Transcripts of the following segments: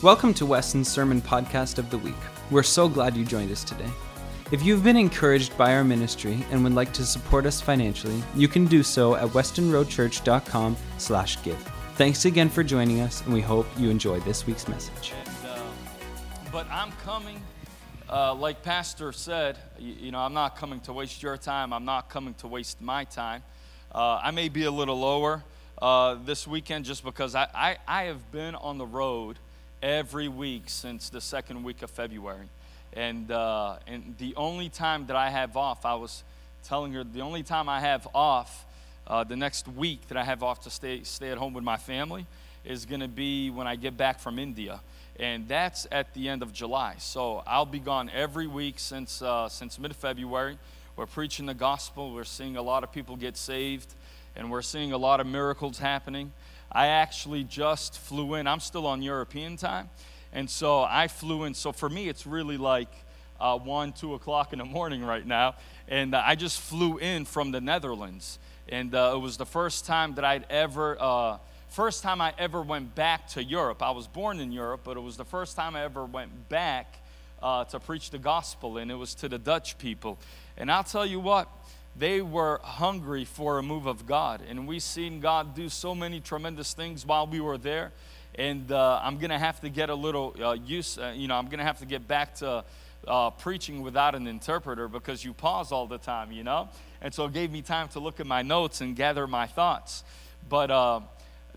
Welcome to Weston's Sermon Podcast of the Week. We're so glad you joined us today. If you've been encouraged by our ministry and would like to support us financially, you can do so at westonroadchurch.com slash give. Thanks again for joining us, and we hope you enjoy this week's message. And, uh, but I'm coming, uh, like Pastor said, you, you, know, I'm not coming to waste your time. I'm not coming to waste my time. Uh, I may be a little lower uh, this weekend just because I, I, I have been on the road every week since the second week of February. And, uh, and the only time that I have off, I was telling her, the only time I have off uh, the next week that I have off to stay, stay at home with my family is going to be when I get back from India. And that's at the end of July. So I'll be gone every week since, uh, since mid February. We're preaching the gospel, we're seeing a lot of people get saved, and we're seeing a lot of miracles happening. I actually just flew in, I'm still on European time. And so I flew in. So for me, it's really like uh, 1, 2 o'clock in the morning right now. And uh, I just flew in from the Netherlands. And uh, it was the first time that I'd ever, uh, first time I ever went back to Europe. I was born in Europe, but it was the first time I ever went back uh, to preach the gospel. And it was to the Dutch people. And I'll tell you what, they were hungry for a move of God. And we've seen God do so many tremendous things while we were there and uh, I'm going to have to get a little uh, use, uh, you know, I'm going to have to get back to uh, preaching without an interpreter because you pause all the time, you know? And so it gave me time to look at my notes and gather my thoughts. But uh,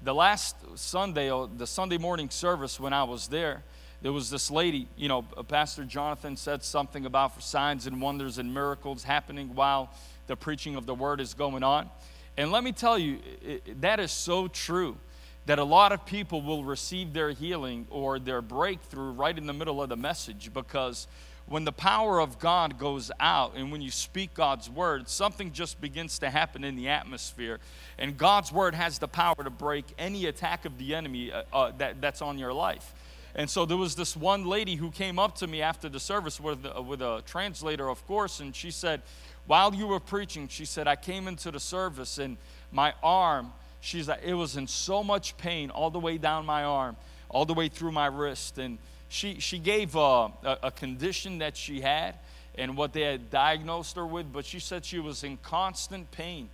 the last Sunday, uh, the Sunday morning service when I was there, there was this lady, you know, Pastor Jonathan said something about signs and wonders and miracles happening while the preaching of the word is going on. And let me tell you, it, that is so true that a lot of people will receive their healing or their breakthrough right in the middle of the message because when the power of God goes out and when you speak God's word, something just begins to happen in the atmosphere. And God's word has the power to break any attack of the enemy uh, uh, that, that's on your life. And so there was this one lady who came up to me after the service with, uh, with a translator, of course, and she said, While you were preaching, she said, I came into the service and my arm she's like, it was in so much pain all the way down my arm, all the way through my wrist. And she, she gave a, a, a condition that she had and what they had diagnosed her with, but she said she was in constant pain.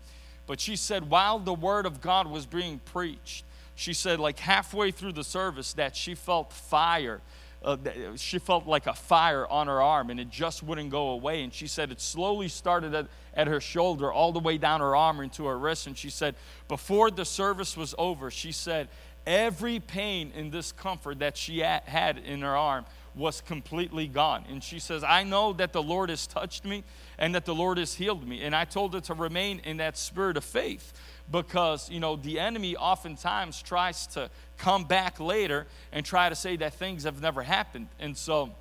But she said, while the word of God was being preached, she said, like halfway through the service, that she felt fire uh, she felt like a fire on her arm and it just wouldn't go away. And she said it slowly started at, at her shoulder, all the way down her arm into her wrist. And she said, before the service was over, she said, every pain and discomfort that she had in her arm was completely gone. And she says, I know that the Lord has touched me and that the Lord has healed me. And I told her to remain in that spirit of faith because, you know, the enemy oftentimes tries to come back later and try to say that things have never happened. And so,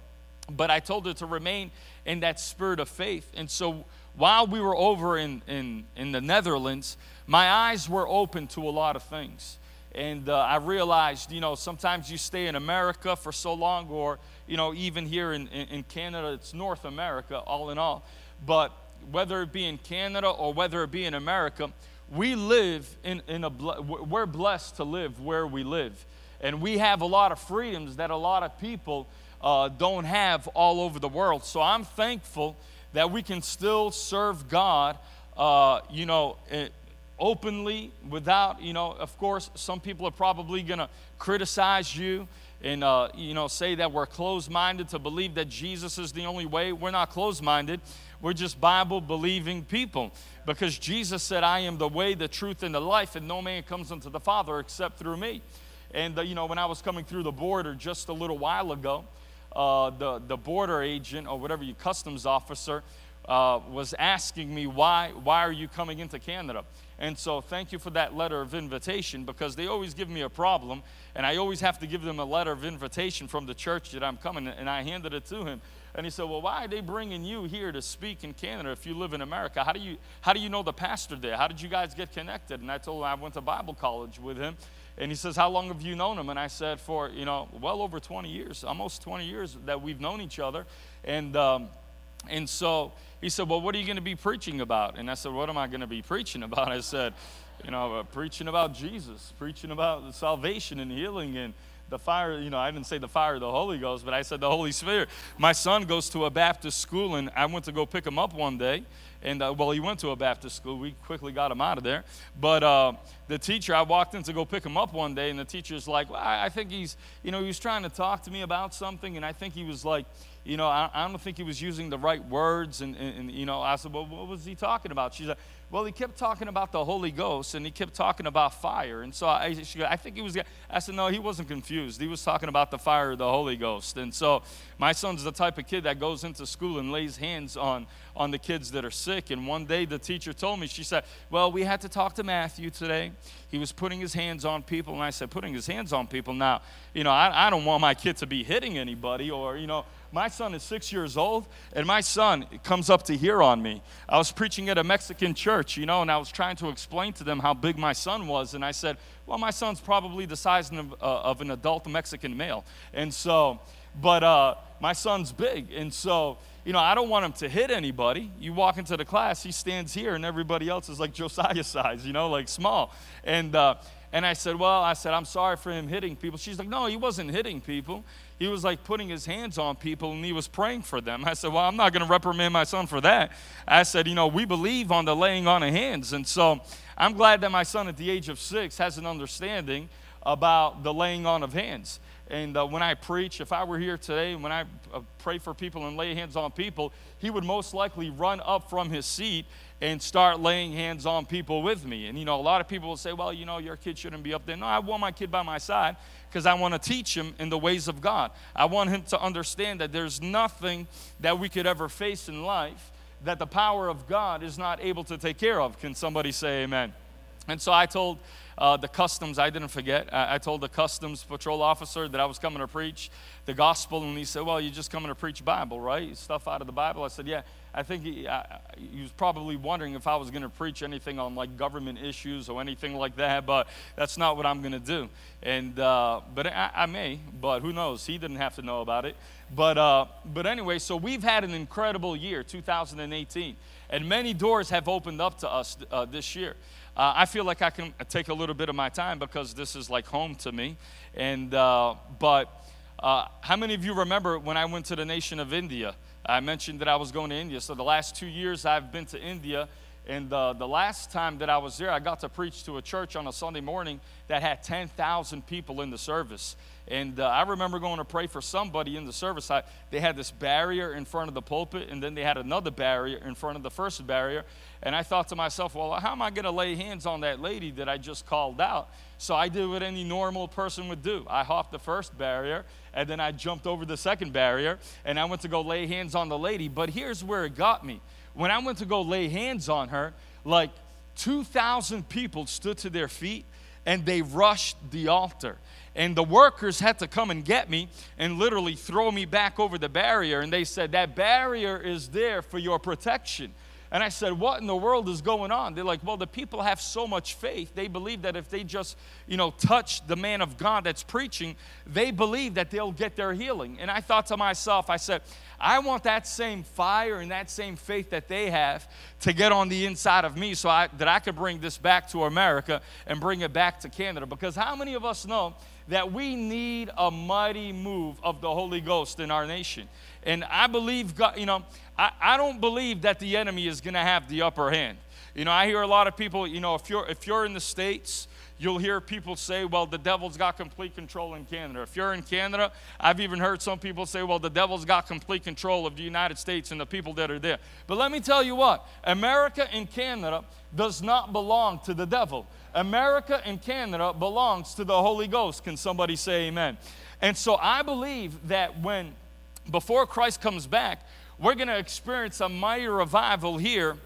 but I told her to remain in that spirit of faith. And so, while we were over in, in, in the Netherlands, my eyes were open to a lot of things. And uh, I realized, you know, sometimes you stay in America for so long, or, you know, even here in, in, in Canada, it's North America, all in all. But whether it be in Canada or whether it be in America, we live in, in a, we're blessed to live where we live. And we have a lot of freedoms that a lot of people uh, don't have all over the world. So I'm thankful that we can still serve God, uh, you know, eh, openly without, you know, of course, some people are probably going to criticize you and, uh, you know, say that we're closed minded to believe that Jesus is the only way. We're not closed minded. We're just Bible believing people because Jesus said, I am the way, the truth, and the life, and no man comes unto the Father except through me. And, uh, you know, when I was coming through the border just a little while ago, uh, the, the border agent or whatever you customs officer uh, was asking me, why, why are you coming into Canada? And so, thank you for that letter of invitation because they always give me a problem, and I always have to give them a letter of invitation from the church that I'm coming. And I handed it to him, and he said, "Well, why are they bringing you here to speak in Canada if you live in America? How do you how do you know the pastor there? How did you guys get connected?" And I told him I went to Bible college with him, and he says, "How long have you known him?" And I said, "For you know, well over 20 years, almost 20 years that we've known each other." And um, and so he said, Well, what are you going to be preaching about? And I said, What am I going to be preaching about? I said, You know, uh, preaching about Jesus, preaching about salvation and healing and the fire, you know, I didn't say the fire of the Holy Ghost, but I said the Holy Spirit. My son goes to a Baptist school, and I went to go pick him up one day. And uh, well, he went to a Baptist school. We quickly got him out of there. But uh, the teacher, I walked in to go pick him up one day, and the teacher's like, well, I, I think he's, you know, he was trying to talk to me about something, and I think he was like, you know, I, I don't think he was using the right words. And, and, and, you know, I said, well, what was he talking about? She's like, well, he kept talking about the Holy Ghost and he kept talking about fire. And so I, I think he was, I said, no, he wasn't confused. He was talking about the fire of the Holy Ghost. And so my son's the type of kid that goes into school and lays hands on, on the kids that are sick. And one day the teacher told me, she said, well, we had to talk to Matthew today. He was putting his hands on people. And I said, putting his hands on people. Now, you know, I, I don't want my kid to be hitting anybody or, you know, my son is six years old, and my son comes up to here on me. I was preaching at a Mexican church, you know, and I was trying to explain to them how big my son was. And I said, Well, my son's probably the size of, uh, of an adult Mexican male. And so, but uh, my son's big. And so, you know, I don't want him to hit anybody. You walk into the class, he stands here, and everybody else is like Josiah size, you know, like small. And, uh, and I said, Well, I said, I'm sorry for him hitting people. She's like, No, he wasn't hitting people he was like putting his hands on people and he was praying for them. I said, Well, I'm not going to reprimand my son for that. I said, You know, we believe on the laying on of hands. And so I'm glad that my son at the age of six has an understanding about the laying on of hands. And uh, when I preach, if I were here today, when I uh, pray for people and lay hands on people, he would most likely run up from his seat and start laying hands on people with me. And you know, a lot of people will say, well, you know, your kid shouldn't be up there. No, I want my kid by my side because I want to teach him in the ways of God. I want him to understand that there's nothing that we could ever face in life that the power of God is not able to take care of. Can somebody say amen? And so I told uh, the customs, I didn't forget. I, I, told the customs patrol officer that I was coming to preach the gospel, and he said, Well, you're just coming to preach Bible, right? Stuff out of the Bible. I said, Yeah. I think he, I, he was probably wondering if I was going to preach anything on like government issues or anything like that, but that's not what I'm going to do. And, uh, but I, I, may, but who knows? He didn't have to know about it. But, uh, but anyway, so we've had an incredible year, 2018, and many doors have opened up to us uh, this year. Uh, I feel like I can take a little bit of my time because this is like home to me. And, uh, but uh, how many of you remember when I went to the nation of India? I mentioned that I was going to India. So the last two years I've been to India. And uh, the last time that I was there, I got to preach to a church on a Sunday morning that had 10,000 people in the service. And uh, I remember going to pray for somebody in the service. I, they had this barrier in front of the pulpit, and then they had another barrier in front of the first barrier. And I thought to myself, well, how am I going to lay hands on that lady that I just called out? So I did what any normal person would do. I hopped the first barrier, and then I jumped over the second barrier, and I went to go lay hands on the lady. But here's where it got me. When I went to go lay hands on her, like 2,000 people stood to their feet and they rushed the altar. And the workers had to come and get me and literally throw me back over the barrier. And they said, That barrier is there for your protection. And I said, What in the world is going on? They're like, Well, the people have so much faith. They believe that if they just, you know, touch the man of God that's preaching, they believe that they'll get their healing. And I thought to myself, I said, I want that same fire and that same faith that they have to get on the inside of me so I, that I could bring this back to America and bring it back to Canada. Because how many of us know that we need a mighty move of the Holy Ghost in our nation? And I believe, God, you know, I, I don't believe that the enemy is going to have the upper hand. You know, I hear a lot of people, you know, if you're, if you're in the States, you'll hear people say, well, the devil's got complete control in Canada. If you're in Canada, I've even heard some people say, well, the devil's got complete control of the United States and the people that are there. But let me tell you what America and Canada does not belong to the devil. America and Canada belongs to the Holy Ghost. Can somebody say amen? And so I believe that when, before Christ comes back, we're going to experience a mighty revival here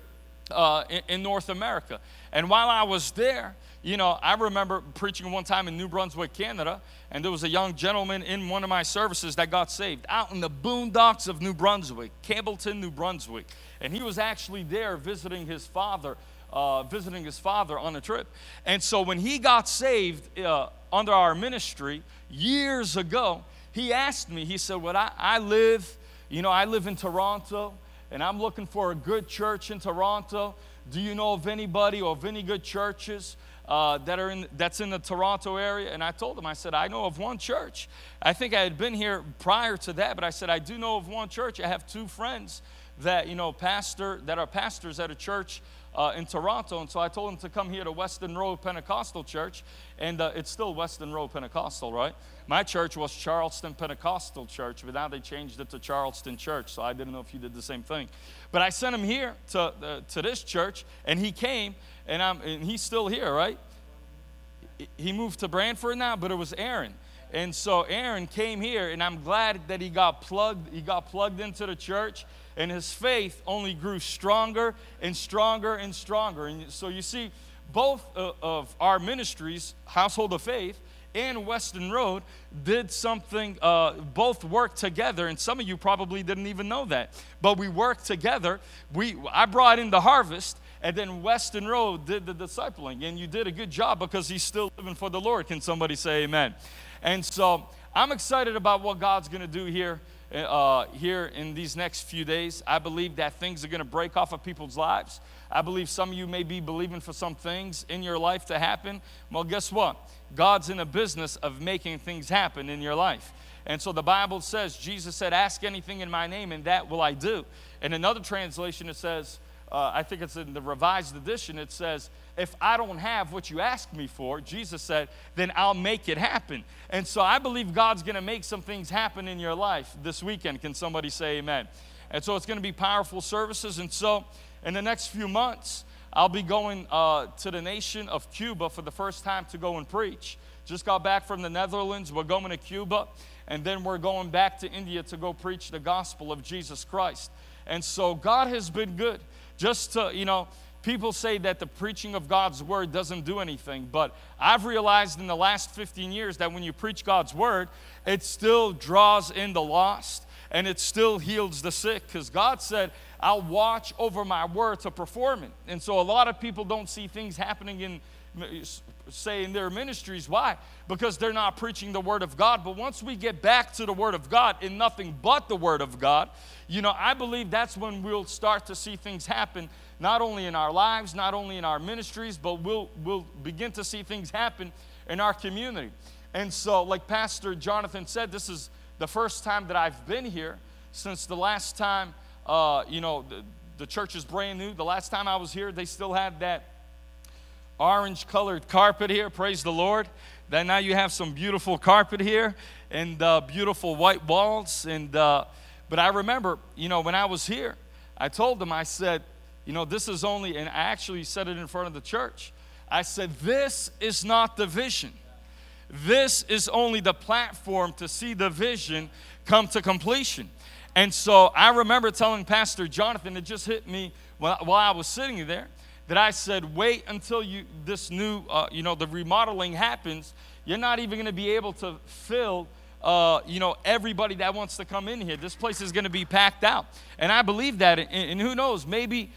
uh, in, in North America. And while I was there, you know, I remember preaching one time in New Brunswick, Canada, and there was a young gentleman in one of my services that got saved out in the boondocks of New Brunswick, Campbellton, New Brunswick. And he was actually there visiting his father, uh, visiting his father on a trip. And so when he got saved uh, under our ministry years ago, he asked me, he said, Well, I, I live, you know, I live in Toronto, and I'm looking for a good church in Toronto Do you know of anybody or of any good churches uh, that are in that's in the Toronto area? And I told him, I said, I know of one church. I think I had been here prior to that, but I said, I do know of one church. I have two friends that you know pastor that are pastors at a church uh, in Toronto. And so I told him to come here to Weston Road Pentecostal Church. And uh, it's still Weston Road Pentecostal, right? My church was Charleston Pentecostal Church, but now they changed it to Charleston Church. So I didn't know if you did the same thing. But I sent him here to, uh, to this church, and he came, and, I'm, and he's still here, right? He moved to Brantford now, but it was Aaron. And so Aaron came here, and I'm glad that he got plugged. He got plugged into the church, and his faith only grew stronger and stronger and stronger. And so you see, both uh, of our ministries, Household of Faith and Weston Road, did something, uh, both worked together. And some of you probably didn't even know that. But we worked together. We, I brought in the harvest, and then Weston Road did the discipling. And you did a good job because he's still living for the Lord. Can somebody say amen? And so I'm excited about what God's going to do here uh, here in these next few days. I believe that things are going to break off of people's lives. I believe some of you may be believing for some things in your life to happen. Well, guess what? God's in a business of making things happen in your life. And so the Bible says, Jesus said, Ask anything in my name, and that will I do. In another translation, it says, uh, I think it's in the revised edition, it says, if I don't have what you ask me for, Jesus said, then I'll make it happen. And so I believe God's going to make some things happen in your life this weekend. Can somebody say amen? And so it's going to be powerful services. And so in the next few months, I'll be going uh, to the nation of Cuba for the first time to go and preach. Just got back from the Netherlands. We're going to Cuba. And then we're going back to India to go preach the gospel of Jesus Christ. And so God has been good. Just to, you know, People say that the preaching of God's word doesn't do anything, but I've realized in the last 15 years that when you preach God's word, it still draws in the lost and it still heals the sick because God said, I'll watch over my word to perform it. And so a lot of people don't see things happening in say in their ministries. Why? Because they're not preaching the Word of God. But once we get back to the Word of God in nothing but the Word of God, you know, I believe that's when we'll start to see things happen, not only in our lives, not only in our ministries, but we'll, we'll begin to see things happen in our community. And so, like Pastor Jonathan said, this is the first time that I've been here since the last time, uh, you know, the, the church is brand new. The last time I was here, they still had that orange colored carpet here. Praise the Lord. Then now you have some beautiful carpet here and uh, beautiful white walls. And uh, but I remember, you know, when I was here, I told them, I said, you know, this is only, and I actually said it in front of the church. I said, this is not the vision. This is only the platform to see the vision come to completion. And so I remember telling Pastor Jonathan, it just hit me while, I was sitting there that I said, wait until you this new, uh, you know, the remodeling happens. You're not even going to be able to fill, uh, you know, everybody that wants to come in here. This place is going to be packed out, and I believe that. And, and who knows? Maybe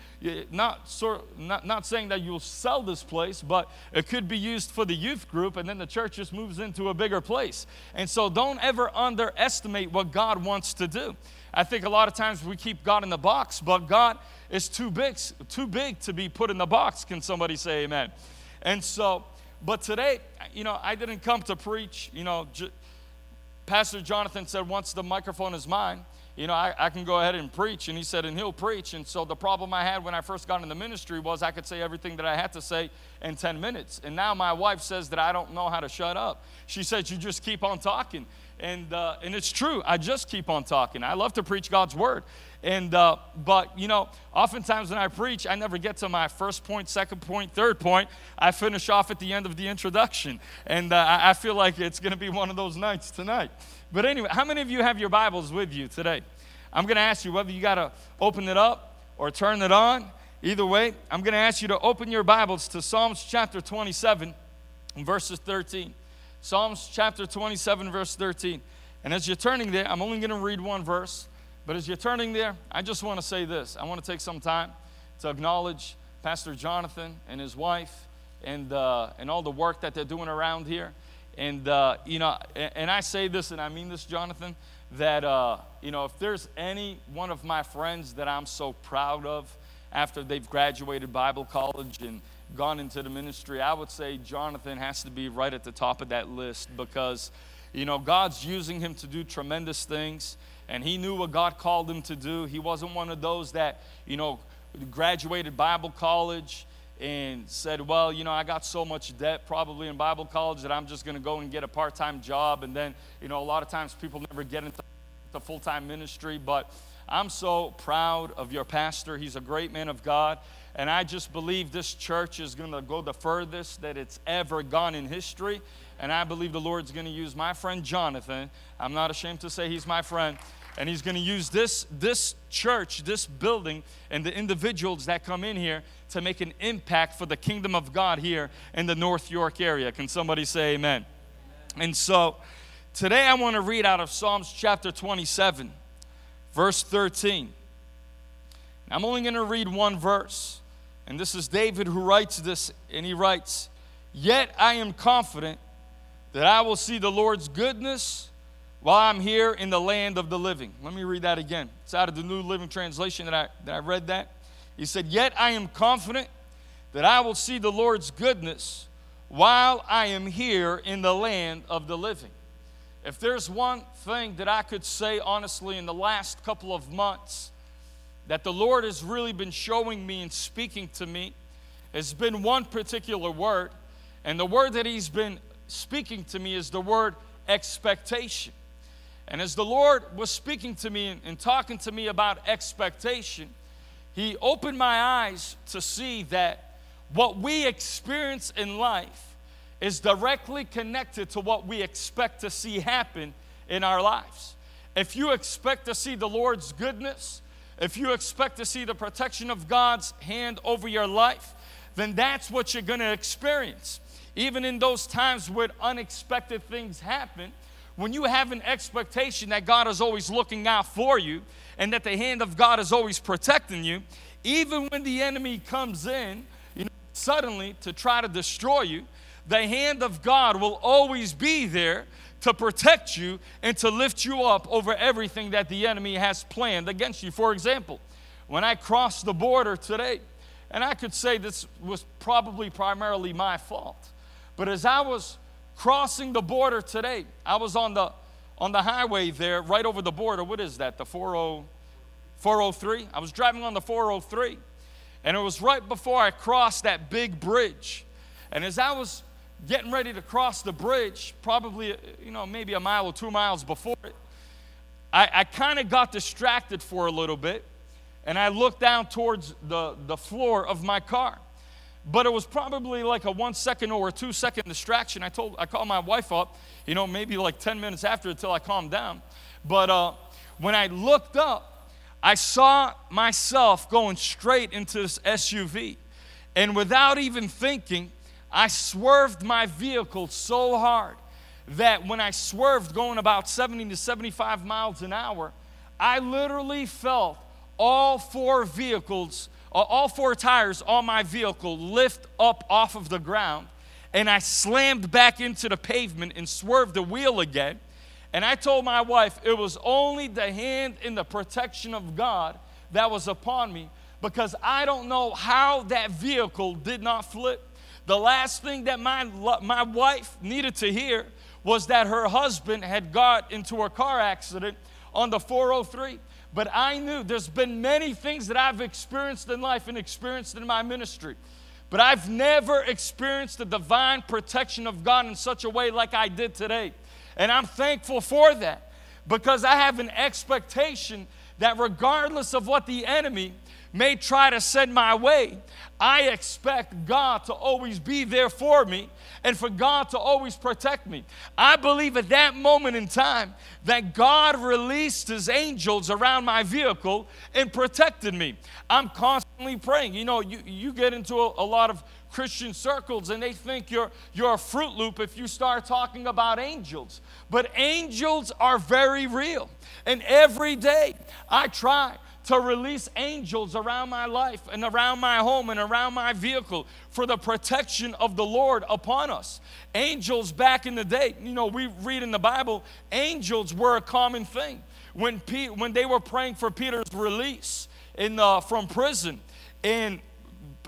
not sort, not not saying that you'll sell this place, but it could be used for the youth group, and then the church just moves into a bigger place. And so, don't ever underestimate what God wants to do. I think a lot of times we keep God in the box, but God is too big, too big to be put in the box. Can somebody say amen? And so, but today, you know, I didn't come to preach. You know, Pastor Jonathan said, once the microphone is mine, you know, I, I, can go ahead and preach. And he said, and he'll preach. And so the problem I had when I first got in the ministry was I could say everything that I had to say in 10 minutes. And now my wife says that I don't know how to shut up. She says, you just keep on talking. And, uh, and it's true. I just keep on talking. I love to preach God's word. And, uh, but, you know, oftentimes when I preach, I never get to my first point, second point, third point. I finish off at the end of the introduction. And uh, I feel like it's going to be one of those nights tonight. But anyway, how many of you have your Bibles with you today? I'm going to ask you whether you got to open it up or turn it on. Either way, I'm going to ask you to open your Bibles to Psalms chapter 27, verses 13. Psalms chapter 27, verse 13. And as you're turning there, I'm only going to read one verse. But as you're turning there, I just want to say this. I want to take some time to acknowledge Pastor Jonathan and his wife and, uh, and all the work that they're doing around here. And, uh, you know, and I say this, and I mean this, Jonathan, that, uh, you know, if there's any one of my friends that I'm so proud of, after they've graduated Bible college and gone into the ministry, I would say Jonathan has to be right at the top of that list because, you know, God's using him to do tremendous things, and he knew what God called him to do. He wasn't one of those that, you know, graduated Bible college and said, Well, you know, I got so much debt probably in Bible college that I'm just going to go and get a part time job. And then, you know, a lot of times people never get into the full time ministry. But I'm so proud of your pastor. He's a great man of God. And I just believe this church is going to go the furthest that it's ever gone in history. And I believe the Lord's going to use my friend Jonathan. I'm not ashamed to say he's my friend and he's going to use this, this church, this building, and the individuals that come in here to make an impact for the kingdom of God here in the North York area. Can somebody say amen? amen. And so today I want to read out of Psalms chapter 27, verse 13. I'm only going to read one verse, and this is David who writes this, and he writes, Yet I am confident that I will see the Lord's goodness while I'm here in the land of the living. Let me read that again. It's out of the New Living Translation that I, that I read that. He said, Yet I am confident that I will see the Lord's goodness while I am here in the land of the living. If there's one thing that I could say honestly in the last couple of months that the Lord has really been showing me and speaking to me, it's been one particular word. And the word that He's been speaking to me is the word expectation. And as the Lord was speaking to me and, talking to me about expectation, He opened my eyes to see that what we experience in life is directly connected to what we expect to see happen in our lives. If you expect to see the Lord's goodness, if you expect to see the protection of God's hand over your life, then that's what you're going to experience. Even in those times when unexpected things happen, when you have an expectation that God is always looking out for you and that the hand of God is always protecting you, even when the enemy comes in, you know, suddenly to try to destroy you, the hand of God will always be there to protect you and to lift you up over everything that the enemy has planned against you. For example, when I crossed the border today, and I could say this was probably primarily my fault, but as I was crossing the border today. I was on the on the highway there, right over the border. What is that? The 40, 403? I was driving on the 403. And it was right before I crossed that big bridge. And as I was getting ready to cross the bridge, probably, you know, maybe a mile or two miles before it, I, I kind of got distracted for a little bit. And I looked down towards the, the floor of my car but it was probably like a one second or a two second distraction. I told, I called my wife up, you know, maybe like 10 minutes after until I calmed down. But uh, when I looked up, I saw myself going straight into this SUV. And without even thinking, I swerved my vehicle so hard that when I swerved going about 70 to 75 miles an hour, I literally felt all four vehicles uh, all four tires on my vehicle lift up off of the ground, and I slammed back into the pavement and swerved the wheel again. And I told my wife it was only the hand and the protection of God that was upon me because I don't know how that vehicle did not flip. The last thing that my, my wife needed to hear was that her husband had got into a car accident on the 403. But I knew there's been many things that I've experienced in life and experienced in my ministry. But I've never experienced the divine protection of God in such a way like I did today. And I'm thankful for that because I have an expectation that regardless of what the enemy may try to send my way, I expect God to always be there for me and for God to always protect me. I believe at that moment in time that God released his angels around my vehicle and protected me. I'm constantly praying. You know, you, you get into a, a lot of Christian circles and they think you're, you're a Fruit Loop if you start talking about angels. But angels are very real. And every day I try to release angels around my life and around my home and around my vehicle for the protection of the Lord upon us. Angels back in the day, you know, we read in the Bible, angels were a common thing. When, when they were praying for Peter's release in, uh, from prison, and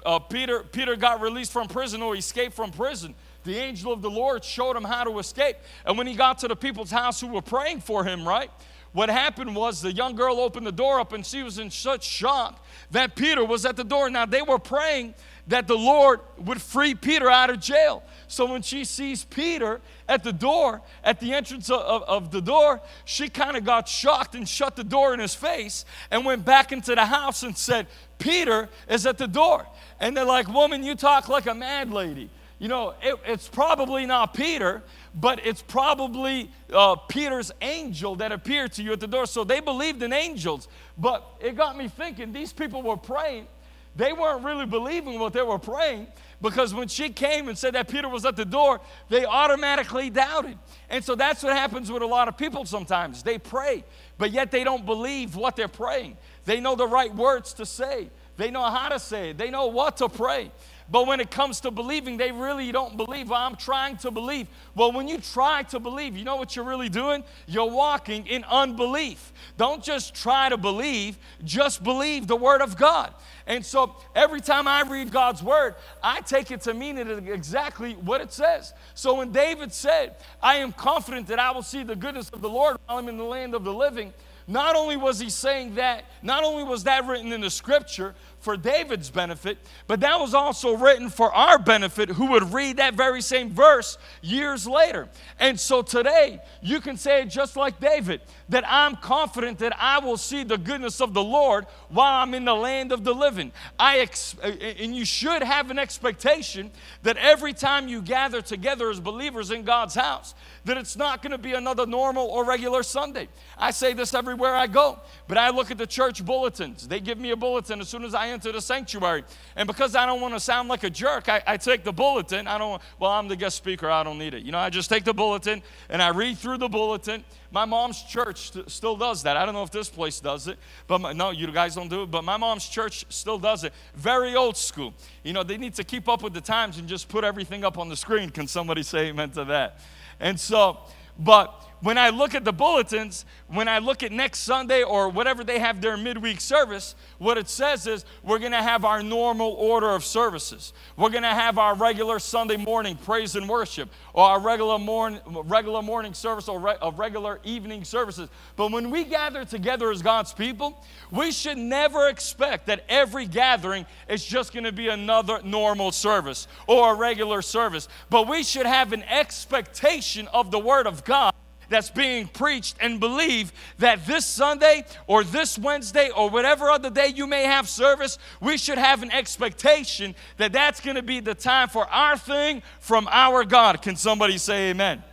uh, Peter, Peter got released from prison or escaped from prison. The angel of the Lord showed him how to escape. And when he got to the people's house who were praying for him, right? What happened was the young girl opened the door up and she was in such shock that Peter was at the door. Now they were praying that the Lord would free Peter out of jail. So when she sees Peter at the door, at the entrance of, of, of the door, she kind of got shocked and shut the door in his face and went back into the house and said, Peter is at the door. And they're like, Woman, you talk like a mad lady. You know, it, it's probably not Peter, but it's probably uh, Peter's angel that appeared to you at the door. So they believed in angels. But it got me thinking these people were praying they weren't really believing what they were praying because when she came and said that Peter was at the door, they automatically doubted. And so that's what happens with a lot of people sometimes. They pray, but yet they don't believe what they're praying. They know the right words to say, they know how to say it, they know what to pray. But when it comes to believing, they really don't believe. Well, I'm trying to believe. Well, when you try to believe, you know what you're really doing? You're walking in unbelief. Don't just try to believe, just believe the Word of God. And so every time I read God's Word, I take it to mean it exactly what it says. So when David said, I am confident that I will see the goodness of the Lord while I'm in the land of the living, not only was he saying that, not only was that written in the scripture for David's benefit, but that was also written for our benefit who would read that very same verse years later. And so today, you can say just like David that I'm confident that I will see the goodness of the Lord while I'm in the land of the living. I ex- and you should have an expectation that every time you gather together as believers in God's house, that it's not going to be another normal or regular Sunday. I say this everywhere I go, but I look at the church bulletins. They give me a bulletin as soon as I enter the sanctuary. And because I don't want to sound like a jerk, I, I take the bulletin. I don't, well, I'm the guest speaker, I don't need it. You know, I just take the bulletin and I read through the bulletin. My mom's church st- still does that. I don't know if this place does it, but my, no, you guys don't do it, but my mom's church still does it. Very old school. You know, they need to keep up with the times and just put everything up on the screen. Can somebody say amen to that? And so, but when I look at the bulletins, when I look at next Sunday or whatever they have their midweek service, what it says is we're going to have our normal order of services. We're going to have our regular Sunday morning praise and worship, or our regular morning, regular morning service, or re- regular evening services. But when we gather together as God's people, we should never expect that every gathering is just going to be another normal service or a regular service. But we should have an expectation of the Word of God that's being preached and believe that this Sunday or this Wednesday or whatever other day you may have service, we should have an expectation that that's going to be the time for our thing from our God. Can somebody say amen?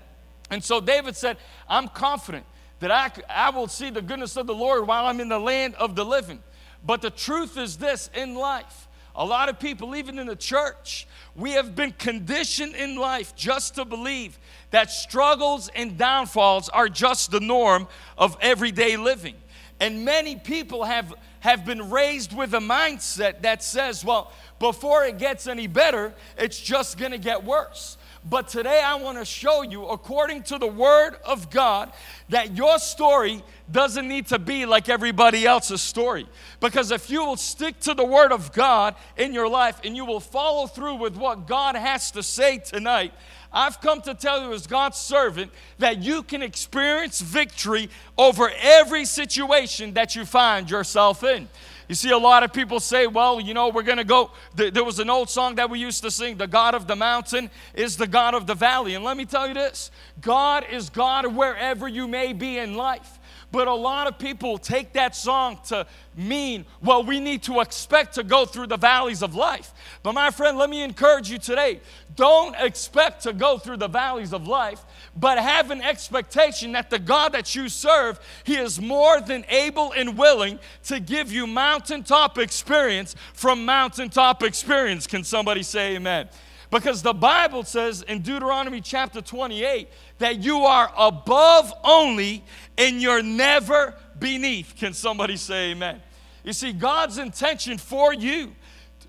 And so David said, I'm confident that I, I will see the goodness of the Lord while I'm in the land of the living. But the truth is this in life, a lot of people, even in the church, we have been conditioned in life just to believe that struggles and downfalls are just the norm of everyday living. And many people have, have been raised with a mindset that says, well, before it gets any better, it's just gonna get worse. But today I want to show you, according to the Word of God, that your story doesn't need to be like everybody else's story. Because if you will stick to the Word of God in your life and you will follow through with what God has to say tonight, I've come to tell you, as God's servant, that you can experience victory over every situation that you find yourself in. You see, a lot of people say, well, you know, we're going to go. There was an old song that we used to sing the God of the mountain is the God of the valley. And let me tell you this God is God wherever you may be in life. But a lot of people take that song to mean, well, we need to expect to go through the valleys of life. But my friend, let me encourage you today don't expect to go through the valleys of life, but have an expectation that the God that you serve, He is more than able and willing to give you mountaintop experience from mountaintop experience. Can somebody say amen? Because the Bible says in Deuteronomy chapter 28 that you are above only and you're never beneath. Can somebody say amen? You see, God's intention for you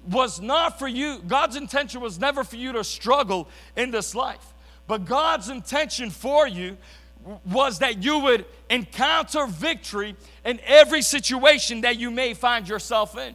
was not for you, God's intention was never for you to struggle in this life. But God's intention for you was that you would encounter victory in every situation that you may find yourself in.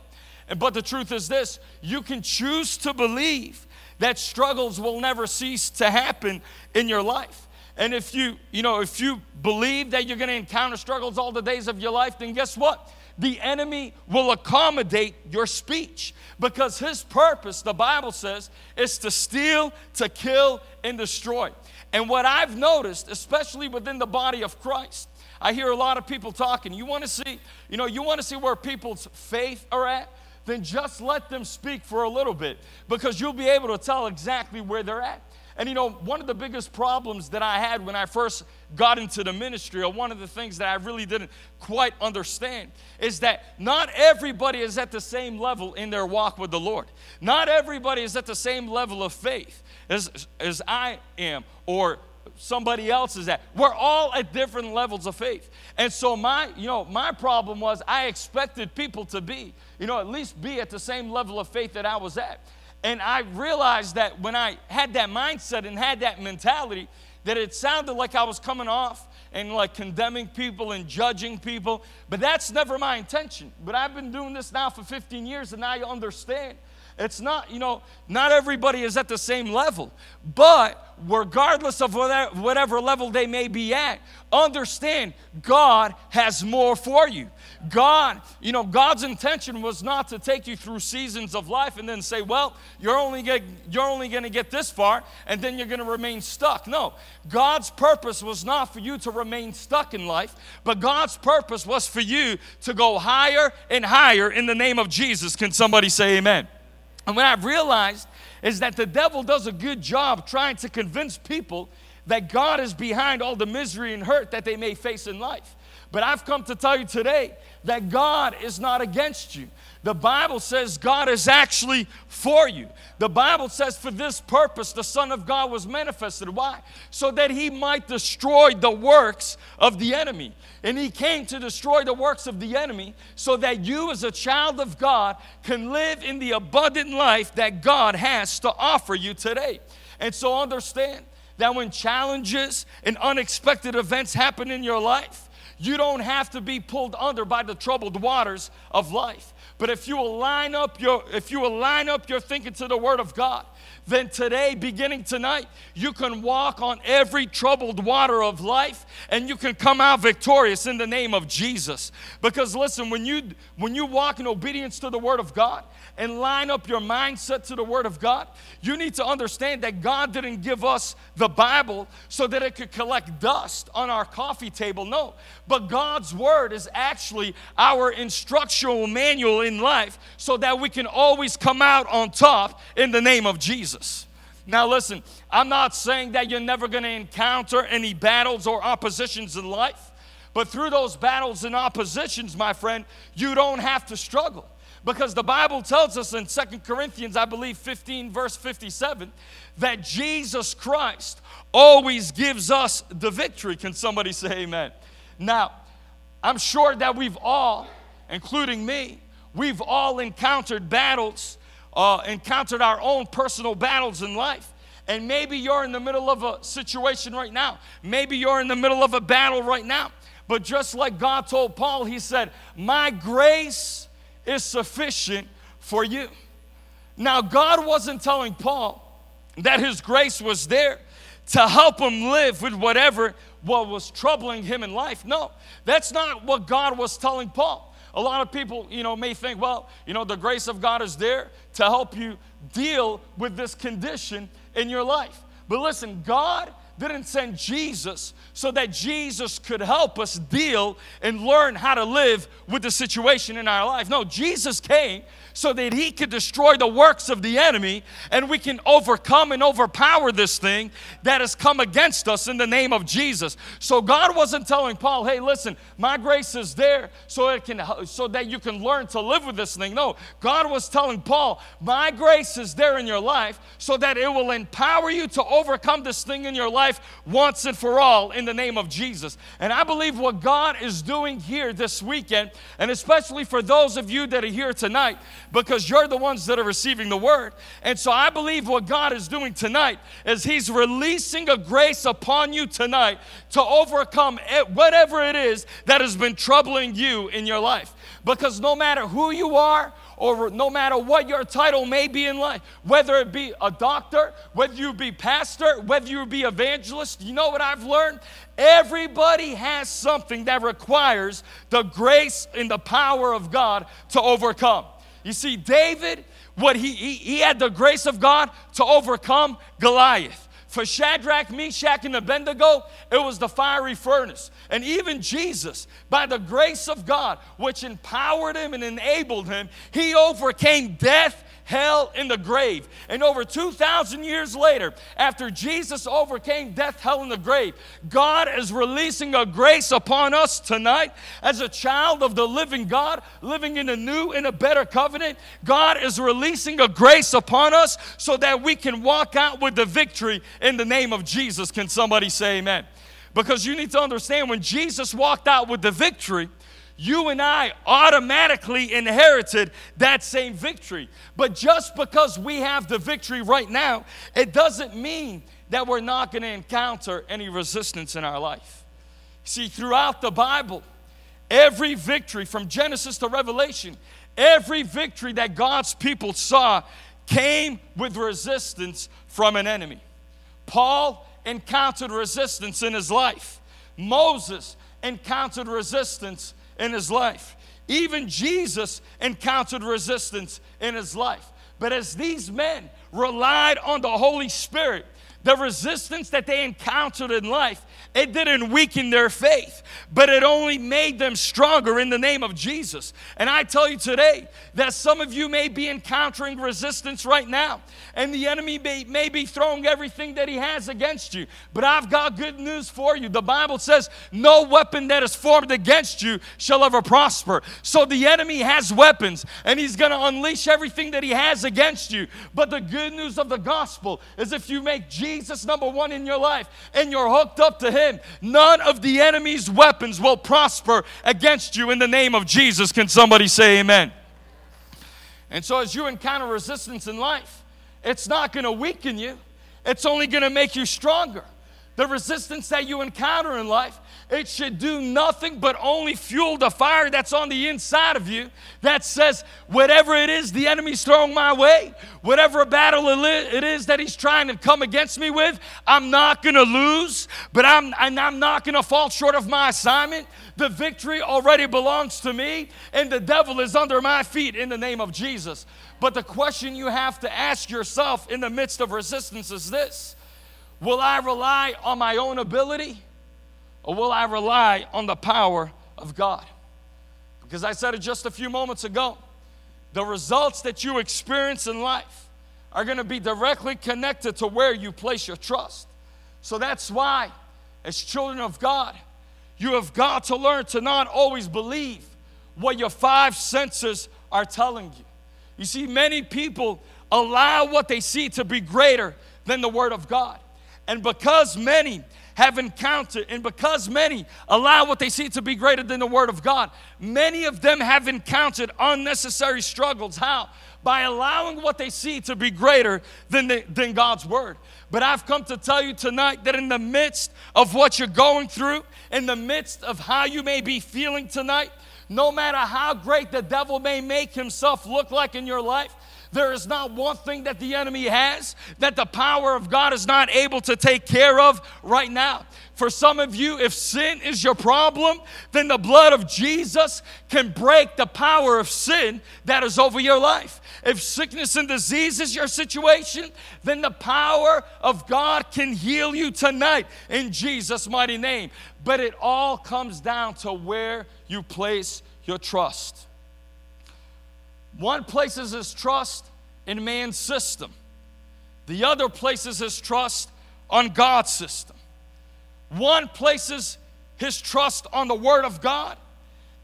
But the truth is this you can choose to believe that struggles will never cease to happen in your life. And if you, you know, if you believe that you're going to encounter struggles all the days of your life, then guess what? The enemy will accommodate your speech because his purpose, the Bible says, is to steal, to kill, and destroy. And what I've noticed, especially within the body of Christ, I hear a lot of people talking. You want to see, you know, you want to see where people's faith are at? Then just let them speak for a little bit because you'll be able to tell exactly where they're at. And you know, one of the biggest problems that I had when I first got into the ministry, or one of the things that I really didn't quite understand, is that not everybody is at the same level in their walk with the Lord. Not everybody is at the same level of faith as, as I am, or somebody else is at. We're all at different levels of faith. And so my, you know, my problem was I expected people to be, you know, at least be at the same level of faith that I was at. And I realized that when I had that mindset and had that mentality, that it sounded like I was coming off and like condemning people and judging people, but that's never my intention. But I've been doing this now for 15 years and I understand it's not, you know, not everybody is at the same level. But regardless of whatever level they may be at, understand God has more for you. God, you know, God's intention was not to take you through seasons of life and then say, well, you're only, get, you're only going to get this far and then you're going to remain stuck. No, God's purpose was not for you to remain stuck in life, but God's purpose was for you to go higher and higher in the name of Jesus. Can somebody say amen? And what I've realized is that the devil does a good job trying to convince people that God is behind all the misery and hurt that they may face in life. But I've come to tell you today that God is not against you. The Bible says God is actually for you. The Bible says, for this purpose, the Son of God was manifested. Why? So that he might destroy the works of the enemy. And he came to destroy the works of the enemy so that you, as a child of God, can live in the abundant life that God has to offer you today. And so understand that when challenges and unexpected events happen in your life, you don't have to be pulled under by the troubled waters of life. But if you will line up your if you will line up your thinking to the word of God, then today, beginning tonight, you can walk on every troubled water of life and you can come out victorious in the name of Jesus. Because listen, when you when you walk in obedience to the word of God and line up your mindset to the word of God, you need to understand that God didn't give us the Bible so that it could collect dust on our coffee table. No, but God's word is actually our instructional manual in life so that we can always come out on top in the name of Jesus. Now, listen, I'm not saying that you're never going to encounter any battles or oppositions in life, but through those battles and oppositions, my friend, you don't have to struggle. Because the Bible tells us in Second Corinthians, I believe 15, verse 57, that Jesus Christ always gives us the victory. Can somebody say amen? Now, I'm sure that we've all, including me, we've all encountered battles uh, encountered our own personal battles in life. And maybe you're in the middle of a situation right now. Maybe you're in the middle of a battle right now. But just like God told Paul, He said, My grace is sufficient for you. Now, God wasn't telling Paul that His grace was there to help him live with whatever what was troubling him in life. No, that's not what God was telling Paul. A lot of people, you know, may think, well, you know, the grace of God is there to help you deal with this condition in your life. But listen, God didn't send Jesus so that Jesus could help us deal and learn how to live with the situation in our life. No, Jesus came so that he could destroy the works of the enemy and we can overcome and overpower this thing that has come against us in the name of Jesus. So God wasn't telling Paul, "Hey, listen, my grace is there so it can so that you can learn to live with this thing." No, God was telling Paul, "My grace is there in your life so that it will empower you to overcome this thing in your life once and for all in the name of Jesus." And I believe what God is doing here this weekend, and especially for those of you that are here tonight, because you're the ones that are receiving the word. And so I believe what God is doing tonight is He's releasing a grace upon you tonight to overcome it, whatever it is that has been troubling you in your life. Because no matter who you are, or no matter what your title may be in life, whether it be a doctor, whether you be pastor, whether you be evangelist, you know what I've learned? Everybody has something that requires the grace and the power of God to overcome. You see, David, what he, he, he had the grace of God to overcome Goliath. For Shadrach, Meshach, and Abednego, it was the fiery furnace. And even Jesus, by the grace of God, which empowered him and enabled him, he overcame death hell, and the grave. And over 2,000 years later, after Jesus overcame death, hell, and the grave, God is releasing a grace upon us tonight as a child of the living God, living in a new and a better covenant. God is releasing a grace upon us so that we can walk out with the victory in the name of Jesus. Can somebody say amen? Because you need to understand when Jesus walked out with the victory, you and I automatically inherited that same victory. But just because we have the victory right now, it doesn't mean that we're not going to encounter any resistance in our life. See, throughout the Bible, every victory from Genesis to Revelation, every victory that God's people saw came with resistance from an enemy. Paul encountered resistance in his life. Moses encountered resistance in his life. Even Jesus encountered resistance in his life. But as these men relied on the Holy Spirit, the resistance that they encountered in life it didn't weaken their faith, but it only made them stronger in the name of Jesus. And I tell you today that some of you may be encountering resistance right now, and the enemy may, may be throwing everything that he has against you. But I've got good news for you. The Bible says, No weapon that is formed against you shall ever prosper. So the enemy has weapons, and he's going to unleash everything that he has against you. But the good news of the gospel is if you make Jesus number one in your life and you're hooked up to him, him, none of the enemy's weapons will prosper against you in the name of Jesus. Can somebody say amen? And so, as you encounter resistance in life, it's not going to weaken you, it's only going to make you stronger. The resistance that you encounter in life, it should do nothing but only fuel the fire that's on the inside of you that says, whatever it is the enemy's throwing my way, whatever battle it is that he's trying to come against me with, I'm not going to lose, but I'm, and I'm not going to fall short of my assignment. The victory already belongs to me, and the devil is under my feet in the name of Jesus. But the question you have to ask yourself in the midst of resistance is this Will I rely on my own ability or will I rely on the power of God? Because I said it just a few moments ago the results that you experience in life are going to be directly connected to where you place your trust. So that's why, as children of God, you have got to learn to not always believe what your five senses are telling you. You see, many people allow what they see to be greater than the Word of God. And because many have encountered, and because many allow what they see to be greater than the Word of God, many of them have encountered unnecessary struggles. How? By allowing what they see to be greater than, the, than God's Word. But I've come to tell you tonight that in the midst of what you're going through, in the midst of how you may be feeling tonight, no matter how great the devil may make himself look like in your life, there is not one thing that the enemy has that the power of God is not able to take care of right now. For some of you, if sin is your problem, then the blood of Jesus can break the power of sin that is over your life. If sickness and disease is your situation, then the power of God can heal you tonight in Jesus' mighty name. But it all comes down to where you place your trust. One places his trust in man's system, the other places his trust on God's system. One places his trust on the Word of God,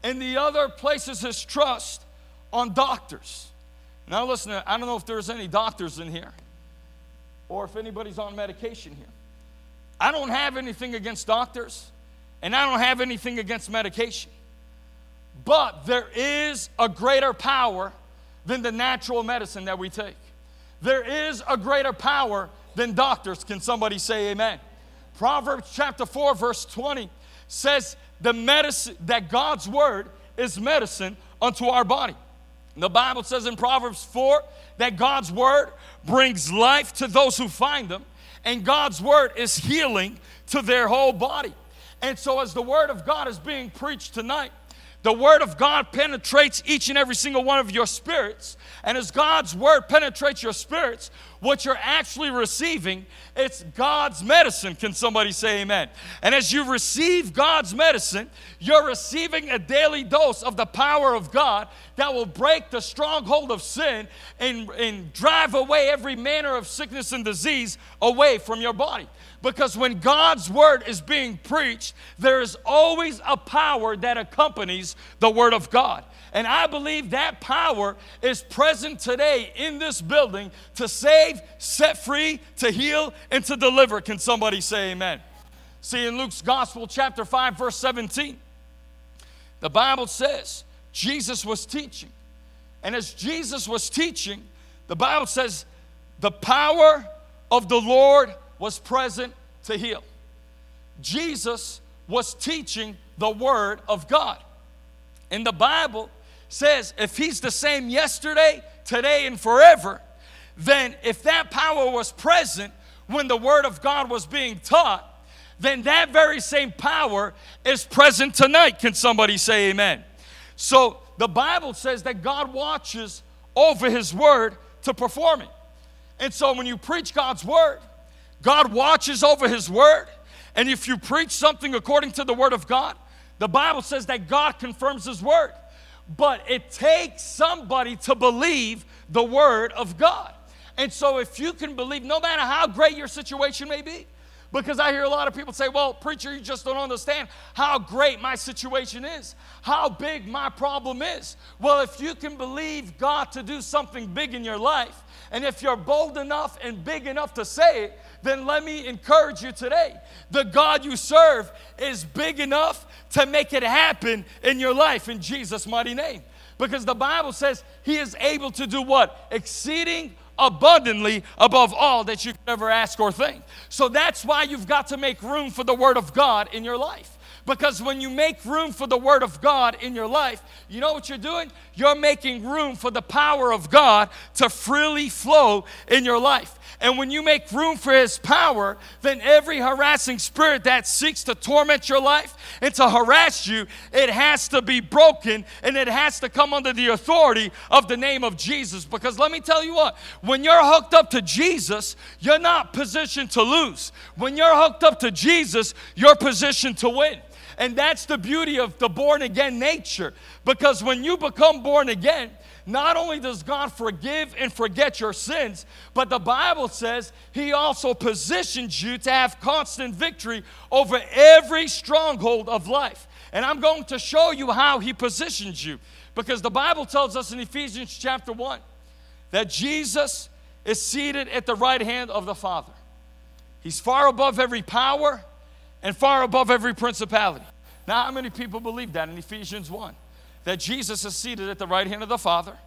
and the other places his trust on doctors. Now, listen, I don't know if there's any doctors in here or if anybody's on medication here. I don't have anything against doctors, and I don't have anything against medication. But there is a greater power than the natural medicine that we take. There is a greater power than doctors. Can somebody say amen? Proverbs chapter 4, verse 20 says the medicine that God's word is medicine unto our body. The Bible says in Proverbs 4 that God's word brings life to those who find them, and God's word is healing to their whole body. And so, as the word of God is being preached tonight, the word of God penetrates each and every single one of your spirits. And as God's word penetrates your spirits, what you're actually receiving, it's God's medicine. Can somebody say amen? And as you receive God's medicine, you're receiving a daily dose of the power of God that will break the stronghold of sin and, and drive away every manner of sickness and disease away from your body. Because when God's word is being preached, there is always a power that accompanies the word of God. And I believe that power is present today in this building to save, set free, to heal, and to deliver. Can somebody say amen? See, in Luke's Gospel, chapter 5, verse 17, the Bible says Jesus was teaching. And as Jesus was teaching, the Bible says the power of the Lord was present to heal. Jesus was teaching the Word of God. And the Bible says if He's the same yesterday, today, and forever, then if that power was present when the Word of God was being taught, then that very same power is present tonight. Can somebody say amen? So the Bible says that God watches over His Word to perform it. And so when you preach God's Word, God watches over His Word. And if you preach something according to the Word of God, the Bible says that God confirms His Word. But it takes somebody to believe the Word of God. And so if you can believe, no matter how great your situation may be, because I hear a lot of people say, well, preacher, you just don't understand how great my situation is, how big my problem is. Well, if you can believe God to do something big in your life, and if you're bold enough and big enough to say it, then let me encourage you today. The God you serve is big enough to make it happen in your life in Jesus' mighty name. Because the Bible says He is able to do what? Exceeding abundantly above all that you could ever ask or think. So that's why you've got to make room for the Word of God in your life. Because when you make room for the Word of God in your life, you know what you're doing? You're making room for the power of God to freely flow in your life. And when you make room for His power, then every harassing spirit that seeks to torment your life and to harass you, it has to be broken and it has to come under the authority of the name of Jesus. Because let me tell you what, when you're hooked up to Jesus, you're not positioned to lose. When you're hooked up to Jesus, you're positioned to win. And that's the beauty of the born again nature. Because when you become born again, not only does God forgive and forget your sins, but the Bible says He also positions you to have constant victory over every stronghold of life. And I'm going to show you how He positions you. Because the Bible tells us in Ephesians chapter 1 that Jesus is seated at the right hand of the Father. He's far above every power and far above every principality. Now, how many people believe that in Ephesians 1? That Jesus is seated at the right hand of the Father,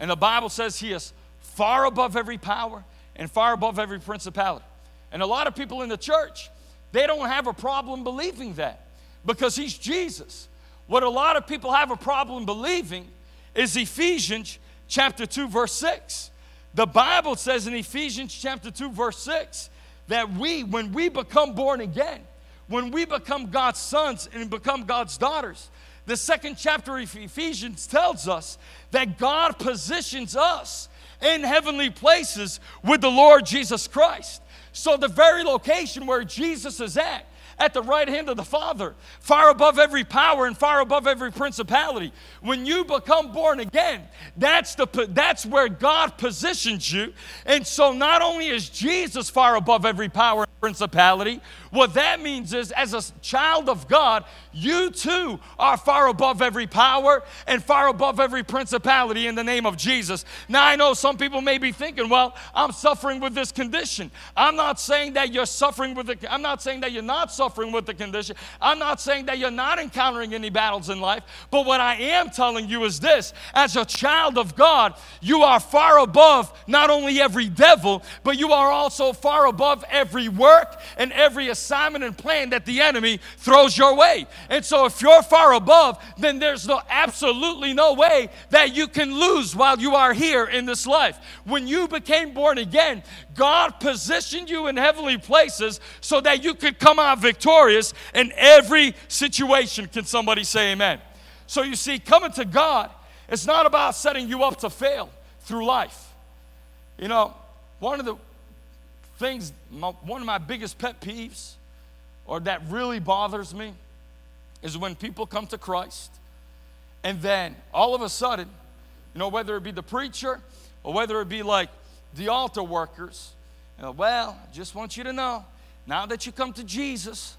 and the Bible says he is far above every power and far above every principality. And a lot of people in the church, they don't have a problem believing that because he's Jesus. What a lot of people have a problem believing is Ephesians chapter 2, verse 6. The Bible says in Ephesians chapter 2, verse 6, that we, when we become born again, when we become God's sons and become God's daughters, the second chapter of Ephesians tells us that God positions us in heavenly places with the Lord Jesus Christ. So, the very location where Jesus is at, at the right hand of the Father, far above every power and far above every principality. When you become born again, that's, the, that's where God positions you. And so, not only is Jesus far above every power principality, what that means is, as a child of God, you too are far above every power and far above every principality in the name of Jesus. Now, I know some people may be thinking, well, I'm suffering with this condition. I'm not saying that you're suffering with it, I'm not saying that you're not suffering with the condition. I'm not saying that you're not encountering any battles in life. But what I am telling you is this as a child of God, you are far above not only every devil, but you are also far above every word work and every assignment and plan that the enemy throws your way. And so if you're far above, then there's no absolutely no way that you can lose while you are here in this life. When you became born again, God positioned you in heavenly places so that you could come out victorious in every situation. Can somebody say amen? So you see, coming to God, it's not about setting you up to fail through life. You know, one of the things, my, one of my biggest pet peeves, or that really bothers me, is when people come to Christ and then all of a sudden, you know, whether it be the preacher or whether it be like the altar workers, you know, well, I just want you to know, now that you come to Jesus,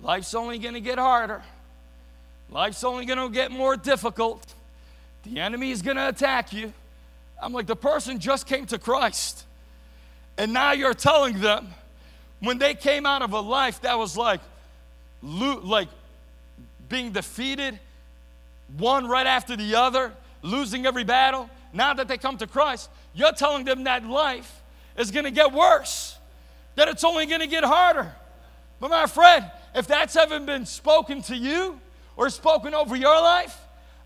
life's only going to get harder. Life's only going to get more difficult. The enemy is going to attack you. I'm like, the person just came to Christ. And now you're telling them when they came out of a life that was like, like being defeated, one right after the other, losing every battle. Now that they come to Christ, you're telling them that life is going to get worse, that it's only going to get harder. But my friend, if that's ever been spoken to you or spoken over your life,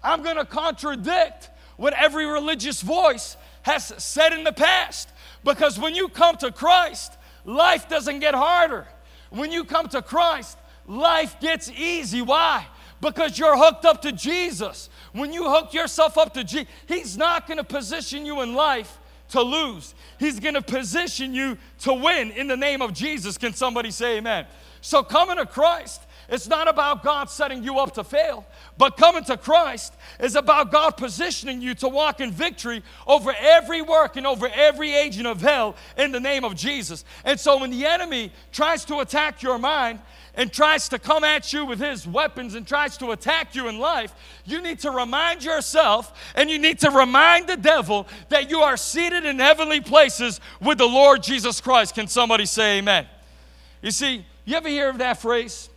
I'm going to contradict what every religious voice has said in the past. Because when you come to Christ, life doesn't get harder. When you come to Christ, life gets easy. Why? Because you're hooked up to Jesus. When you hook yourself up to Jesus, He's not going to position you in life to lose. He's going to position you to win in the name of Jesus. Can somebody say amen? So coming to Christ it's not about God setting you up to fail, but coming to Christ is about God positioning you to walk in victory over every work and over every agent of hell in the name of Jesus. And so when the enemy tries to attack your mind, and tries to come at you with his weapons and tries to attack you in life, you need to remind yourself and you need to remind the devil that you are seated in heavenly places with the Lord Jesus Christ. Can somebody say amen? You see, you ever hear of that phrase?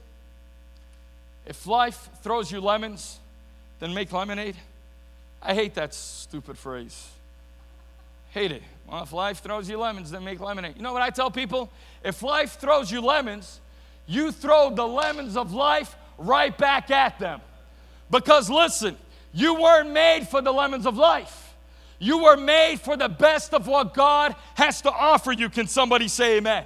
If life throws you lemons, then make lemonade. I hate that stupid phrase. Hate it. Well, if life throws you lemons, then make lemonade. You know what I tell people? If life throws you lemons, you throw the lemons of life right back at them. Because listen, you weren't made for the lemons of life. You were made for the best of what God has to offer you. Can somebody say amen?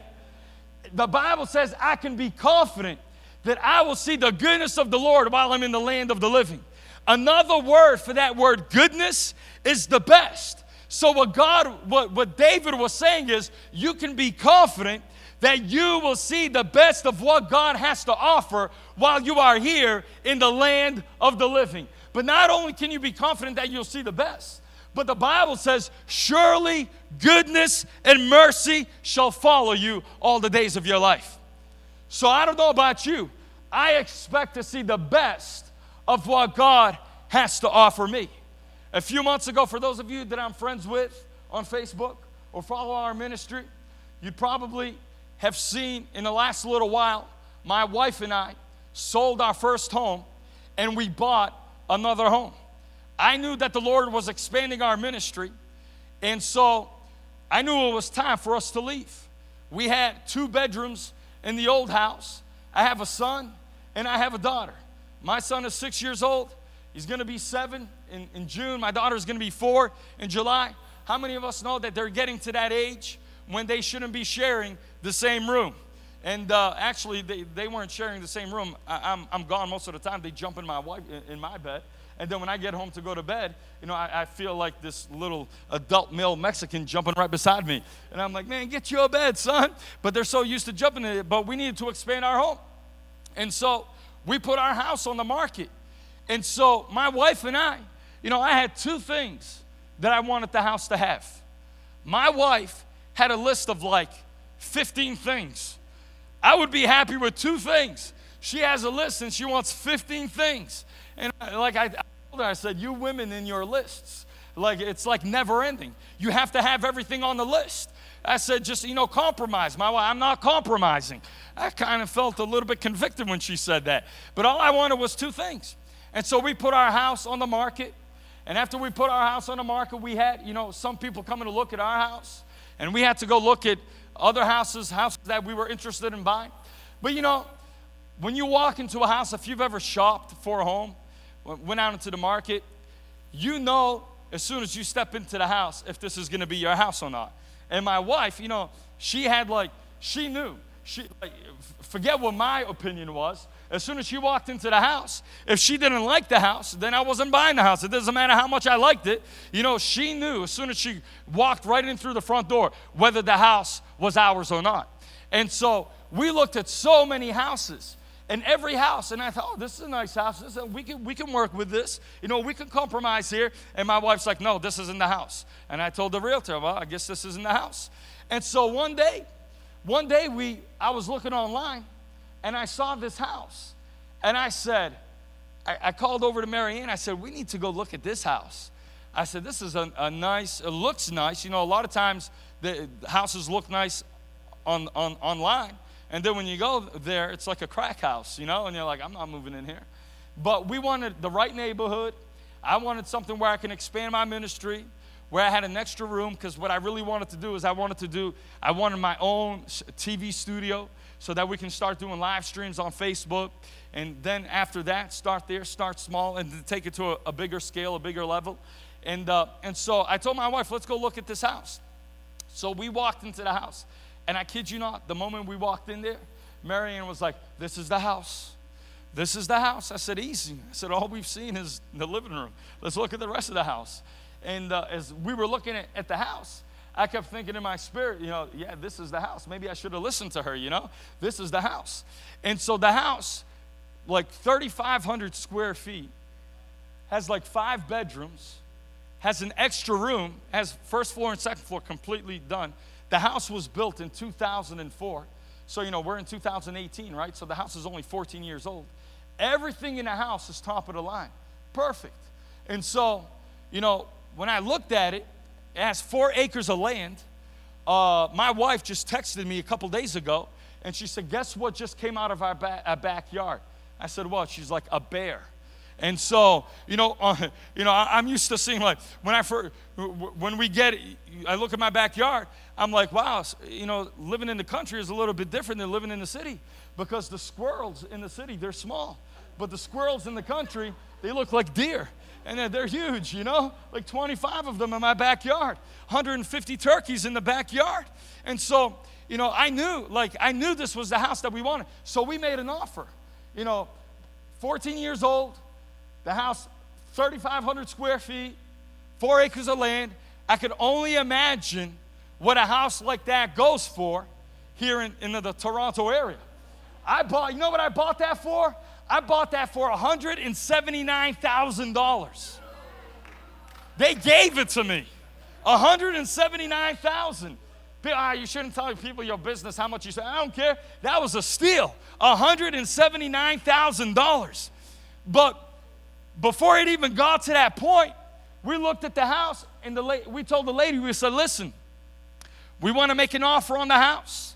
The Bible says, I can be confident that I will see the goodness of the Lord while I'm in the land of the living. Another word for that word goodness is the best. So, what God, what, what David was saying is, you can be confident that you will see the best of what God has to offer while you are here in the land of the living. But not only can you be confident that you'll see the best, but the Bible says, surely goodness and mercy shall follow you all the days of your life. So I don't know about you. I expect to see the best of what God has to offer me. A few months ago, for those of you that I'm friends with on Facebook or follow our ministry, you'd probably have seen in the last little while, my wife and I sold our first home and we bought another home. I knew that the Lord was expanding our ministry, and so I knew it was time for us to leave. We had two bedrooms in the old house. I have a son and I have a daughter. My son is six years old. He's going to be seven in, in June. My daughter is going to be four in July. How many of us know that they're getting to that age when they shouldn't be sharing the same room? And uh, actually, they, they weren't sharing the same room. I, am I'm, I'm gone most of the time. They jump in my wife in, in my bed. And then when I get home to go to bed, you know, I, I, feel like this little adult male Mexican jumping right beside me. And I'm like, man, get your bed, son. But they're so used to jumping in it. But we needed to expand our home. And so we put our house on the market. And so my wife and I, you know, I had two things that I wanted the house to have. My wife had a list of like 15 things. I would be happy with two things. She has a list and she wants 15 things. And like I, told her, I said, you women in your lists, like it's like never ending. You have to have everything on the list. I said, just, you know, compromise. My wife, I'm not compromising. I kind of felt a little bit convicted when she said that. But all I wanted was two things. And so we put our house on the market. And after we put our house on the market, we had, you know, some people coming to look at our house. And we had to go look at other houses, houses that we were interested in buying. But you know, when you walk into a house, if you've ever shopped for a home, went out into the market, you know as soon as you step into the house if this is going to be your house or not. And my wife, you know, she had like, she knew. She, like, forget what my opinion was. As soon as she walked into the house, if she didn't like the house, then I wasn't buying the house. It doesn't matter how much I liked it. You know, she knew as soon as she walked right in through the front door whether the house was ours or not. And so we looked at so many houses and every house. And I thought, oh, this is a nice house. This is, we, can, we can work with this. You know, we can compromise here. And my wife's like, no, this isn't the house. And I told the realtor, well, I guess this isn't the house. And so one day, one day we, I was looking online and I saw this house. And I said, I, I called over to Marianne. I said, we need to go look at this house. I said, this is a, a nice, it looks nice. You know, a lot of times the houses look nice on, on, online. And then when you go there, it's like a crack house, you know, and you're like, I'm not moving in here. But we wanted the right neighborhood. I wanted something where I can expand my ministry, where I had an extra room, because what I really wanted to do is I wanted to do, I wanted my own TV studio so that we can start doing live streams on Facebook. And then after that, start there, start small, and take it to a, a bigger scale, a bigger level. And, uh, and so I told my wife, let's go look at this house. So we walked into the house. And I kid you not, the moment we walked in there, Marianne was like, This is the house. This is the house. I said, Easy. I said, All we've seen is the living room. Let's look at the rest of the house. And uh, as we were looking at, at the house, I kept thinking in my spirit, you know, yeah, this is the house. Maybe I should have listened to her, you know? This is the house. And so the house, like 3,500 square feet, has like five bedrooms, has an extra room, has first floor and second floor completely done, the house was built in 2004. So, you know, we're in 2018, right? So the house is only 14 years old. Everything in the house is top of the line. Perfect. And so, you know, when I looked at it, it has four acres of land. Uh, my wife just texted me a couple days ago, and she said, Guess what just came out of our, ba- our backyard? I said, What? She's like, A bear. And so, you know, uh, you know, I, am used to seeing like when I first, when we get, I look at my backyard, I'm like, wow, you know, living in the country is a little bit different than living in the city because the squirrels in the city they're small, but the squirrels in the country they look like deer and they're huge, you know, like 25 of them in my backyard, 150 turkeys in the backyard, and so, you know, I knew, like, I knew this was the house that we wanted, so we made an offer, you know, 14 years old the house, 3,500 square feet, four acres of land. I could only imagine what a house like that goes for here in, in the, the Toronto area. I bought, you know what I bought that for? I bought that for $179,000. They gave it to me. 179,000. Ah, you shouldn't tell people your business how much you say. I don't care. That was a steal. $179,000. But before it even got to that point, we looked at the house and the la- we told the lady, we said, listen, we want to make an offer on the house.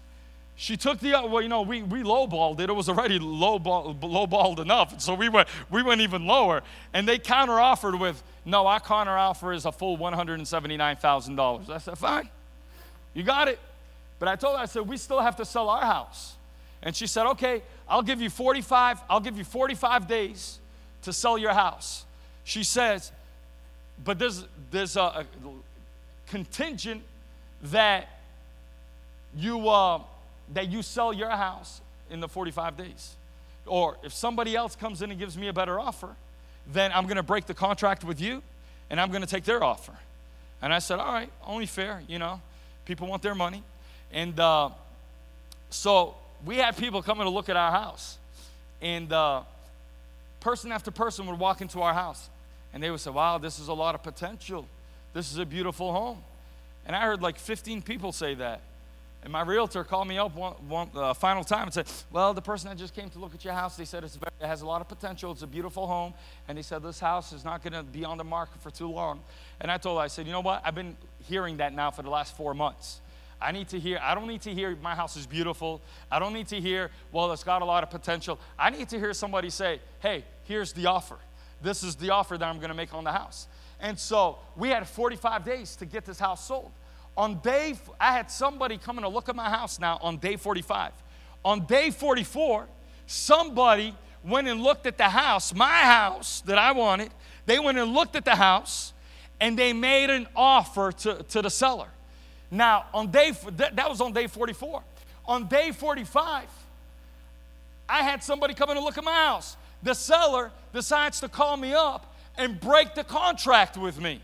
She took the, uh, well, you know, we, we lowballed it. It was already lowball, lowballed enough. So we went, we went even lower. And they counter offered with, no, our counter offer is a full $179,000. I said, fine, you got it. But I told her, I said, we still have to sell our house. And she said, okay, I'll give you 45, I'll give you 45 days to sell your house. She says, but there's, there's a, a contingent that you, uh, that you sell your house in the 45 days. Or if somebody else comes in and gives me a better offer, then I'm going to break the contract with you and I'm going to take their offer. And I said, all right, only fair, you know, people want their money. And uh, so we had people coming to look at our house. And uh, person after person would walk into our house and they would say, Wow, this is a lot of potential. This is a beautiful home. And I heard like 15 people say that. And my realtor called me up one, one uh, final time and said, Well, the person that just came to look at your house, they said very, it has a lot of potential. It's a beautiful home. And they said, This house is not going to be on the market for too long. And I told her, I said, You know what? I've been hearing that now for the last four months. I need to hear, I don't need to hear my house is beautiful. I don't need to hear, well, it's got a lot of potential. I need to hear somebody say, hey, here's the offer. This is the offer that I'm going to make on the house. And so we had 45 days to get this house sold. On day, I had somebody coming to look at my house now on day 45. On day 44, somebody went and looked at the house, my house that I wanted. They went and looked at the house and they made an offer to, to the seller. Now, on day, that, was on day 44. On day 45, I had somebody come in and look at my house. The seller decides to call me up and break the contract with me.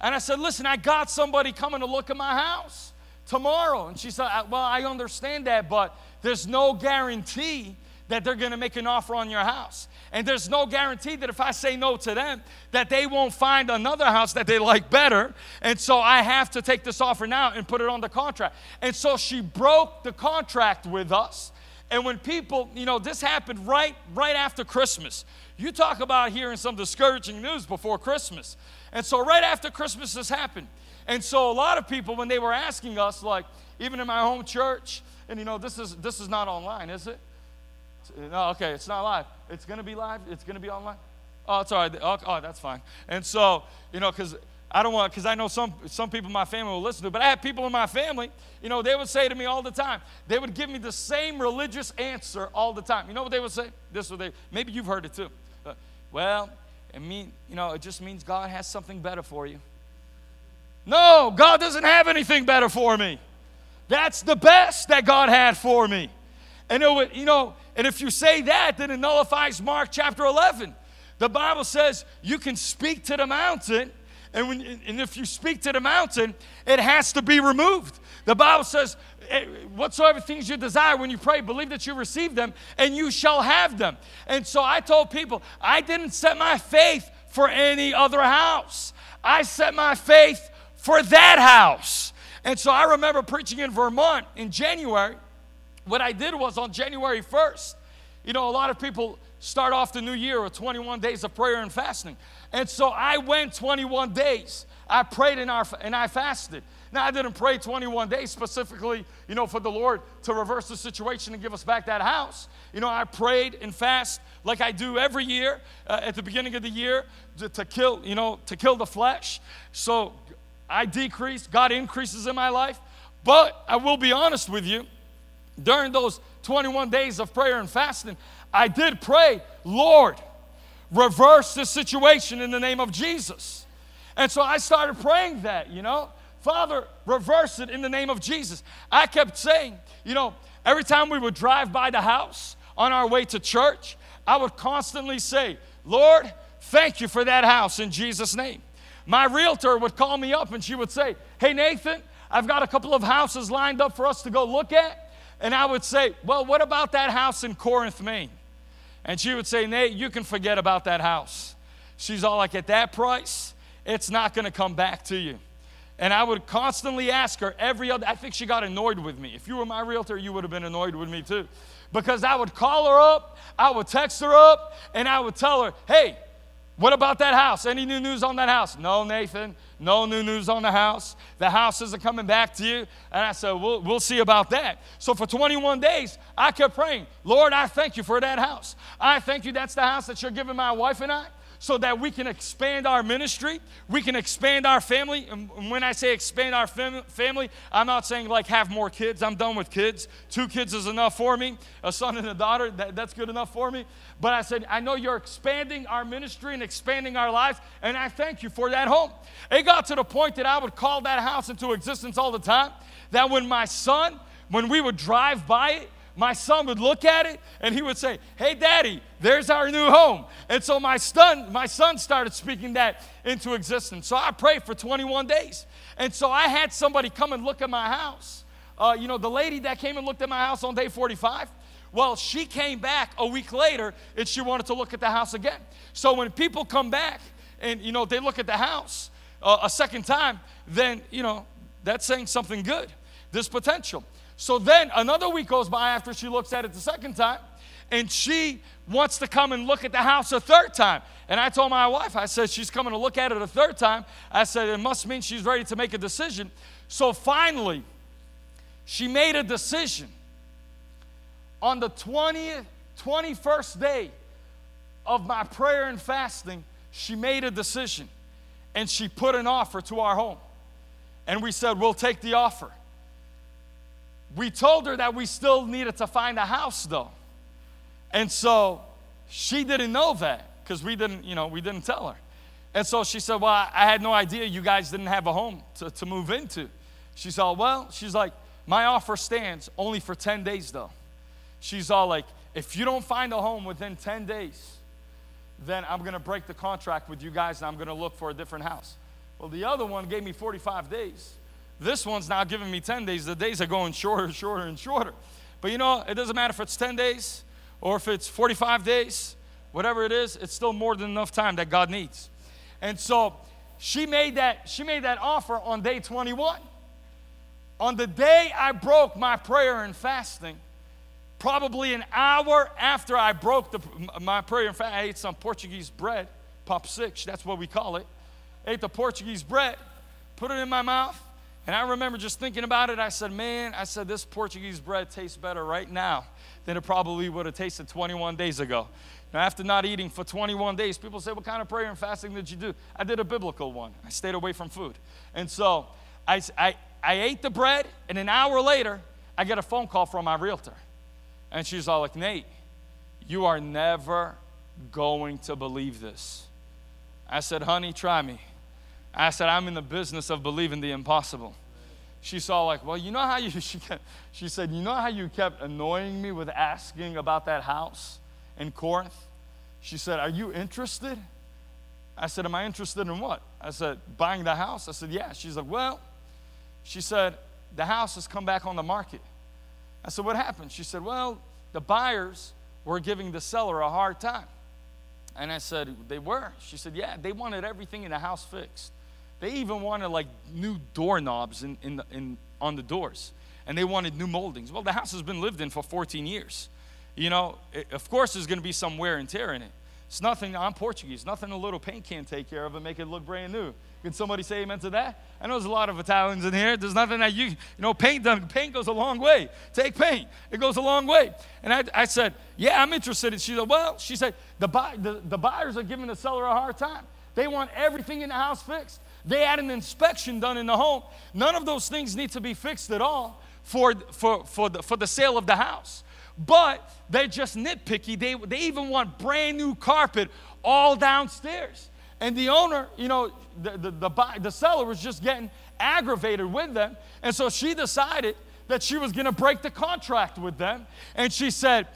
And I said, Listen, I got somebody coming to look at my house tomorrow. And she said, uh, Well, I understand that, but there's no guarantee that they're going to make an offer on your house. And there's no guarantee that if I say no to them, that they won't find another house that they like better. And so I have to take this offer now and put it on the contract. And so she broke the contract with us. And when people, you know, this happened right right after Christmas. You talk about hearing some discouraging news before Christmas. And so right after Christmas this happened. And so a lot of people when they were asking us like even in my home church, and you know, this is this is not online, is it? No, okay, it's not live. It's going to be live. It's going to be online. Oh, it's all right. Oh, oh that's fine. And so, you know, because I don't want, because I know some, some people in my family will listen to, but I have people in my family, you know, they would say to me all the time, they would give me the same religious answer all the time. You know what they would say? This what they, maybe you've heard it too. Uh, well, it mean, you know, it just means God has something better for you. No, God doesn't have anything better for me. That's the best that God had for me. And it would, you know, and if you say that, then it nullifies Mark chapter 11. The Bible says you can speak to the mountain, and, when, and if you speak to the mountain, it has to be removed. The Bible says, eh, whatsoever things you desire when you pray, believe that you receive them, and you shall have them. And so I told people, I didn't set my faith for any other house. I set my faith for that house. And so I remember preaching in Vermont in January what I did was on January 1st, you know, a lot of people start off the new year with 21 days of prayer and fasting. And so I went 21 days. I prayed and, our, and I fasted. Now, I didn't pray 21 days specifically, you know, for the Lord to reverse the situation and give us back that house. You know, I prayed and fast like I do every year uh, at the beginning of the year to, to kill, you know, to kill the flesh. So I decrease, God increases in my life. But I will be honest with you, during those 21 days of prayer and fasting, I did pray, Lord, reverse this situation in the name of Jesus. And so I started praying that, you know, Father, reverse it in the name of Jesus. I kept saying, you know, every time we would drive by the house on our way to church, I would constantly say, Lord, thank you for that house in Jesus' name. My realtor would call me up and she would say, Hey, Nathan, I've got a couple of houses lined up for us to go look at. And I would say, Well, what about that house in Corinth, Maine? And she would say, Nate, you can forget about that house. She's all like, At that price, it's not going to come back to you. And I would constantly ask her every other, I think she got annoyed with me. If you were my realtor, you would have been annoyed with me too. Because I would call her up, I would text her up, and I would tell her, hey, what about that house? Any new news on that house? No, Nathan. No new news on the house. The house isn't coming back to you. And I said, we'll, we'll see about that. So for 21 days, I kept praying, Lord, I thank you for that house. I thank you that's the house that you're giving my wife and I so that we can expand our ministry, we can expand our family. And when I say expand our fam- family, I'm not saying like have more kids. I'm done with kids. Two kids is enough for me. A son and a daughter, that, that's good enough for me. But I said, I know you're expanding our ministry and expanding our lives, and I thank you for that home. It got to the point that I would call that house into existence all the time. That when my son, when we would drive by it, my son would look at it and he would say, Hey, daddy, there's our new home. And so my son, my son started speaking that into existence. So I prayed for 21 days. And so I had somebody come and look at my house. Uh, you know, the lady that came and looked at my house on day 45, well, she came back a week later and she wanted to look at the house again. So when people come back and, you know, they look at the house uh, a second time, then, you know, that's saying something good. There's potential. So then another week goes by after she looks at it the second time, and she wants to come and look at the house a third time. And I told my wife, I said, she's coming to look at it a third time. I said, it must mean she's ready to make a decision. So finally, she made a decision. On the 20th, 21st day of my prayer and fasting, she made a decision and she put an offer to our home. And we said, We'll take the offer. We told her that we still needed to find a house, though. And so she didn't know that because we didn't, you know, we didn't tell her. And so she said, Well, I had no idea you guys didn't have a home to, to move into. She's all, Well, she's like, My offer stands only for 10 days, though. She's all like, If you don't find a home within 10 days, then I'm to break the contract with you guys and I'm to look for a different house. Well, the other one gave me 45 days. This one's now giving me 10 days. The days are going shorter, and shorter, and shorter. But you know, it doesn't matter if it's 10 days or if it's 45 days, whatever it is, it's still more than enough time that God needs. And so she made that, she made that offer on day 21. On the day I broke my prayer and fasting, probably an hour after I broke the, my prayer and fasting, I ate some Portuguese bread, papo secos, that's what we call it. Ate the Portuguese bread, put it in my mouth, and I remember just thinking about it. I said, Man, I said, this Portuguese bread tastes better right now than it probably would have tasted 21 days ago. Now, after not eating for 21 days, people say, What kind of prayer and fasting did you do? I did a biblical one. I stayed away from food. And so I, I, I ate the bread, and an hour later, I get a phone call from my realtor. And she's all like, Nate, you are never going to believe this. I said, Honey, try me. I said, I'm in the business of believing the impossible. She saw, like, well, you know how you, she, kept, she said, you know how you kept annoying me with asking about that house in Corinth? She said, Are you interested? I said, Am I interested in what? I said, Buying the house? I said, Yeah. She's like, Well, she said, The house has come back on the market. I said, What happened? She said, Well, the buyers were giving the seller a hard time. And I said, They were? She said, Yeah, they wanted everything in the house fixed. They even wanted like new doorknobs in, in, in, on the doors, and they wanted new moldings. Well, the house has been lived in for 14 years. You know, it, of course, there's going to be some wear and tear in it. It's nothing, I'm Portuguese, nothing a little paint can't take care of and make it look brand new. Can somebody say amen to that? I know there's a lot of Italians in here. There's nothing that you, you know, paint, done. paint goes a long way. Take paint, it goes a long way. And I, I said, yeah, I'm interested. And she said, well, she said, the, buy, the, the buyers are giving the seller a hard time. They want everything in the house fixed. They had an inspection done in the home. None of those things need to be fixed at all for, for, for, the, for the sale of the house. But they're just nitpicky. They, they even want brand new carpet all downstairs. And the owner, you know, the, the, the, the seller was just getting aggravated with them. And so she decided that she was going to break the contract with them. And she said,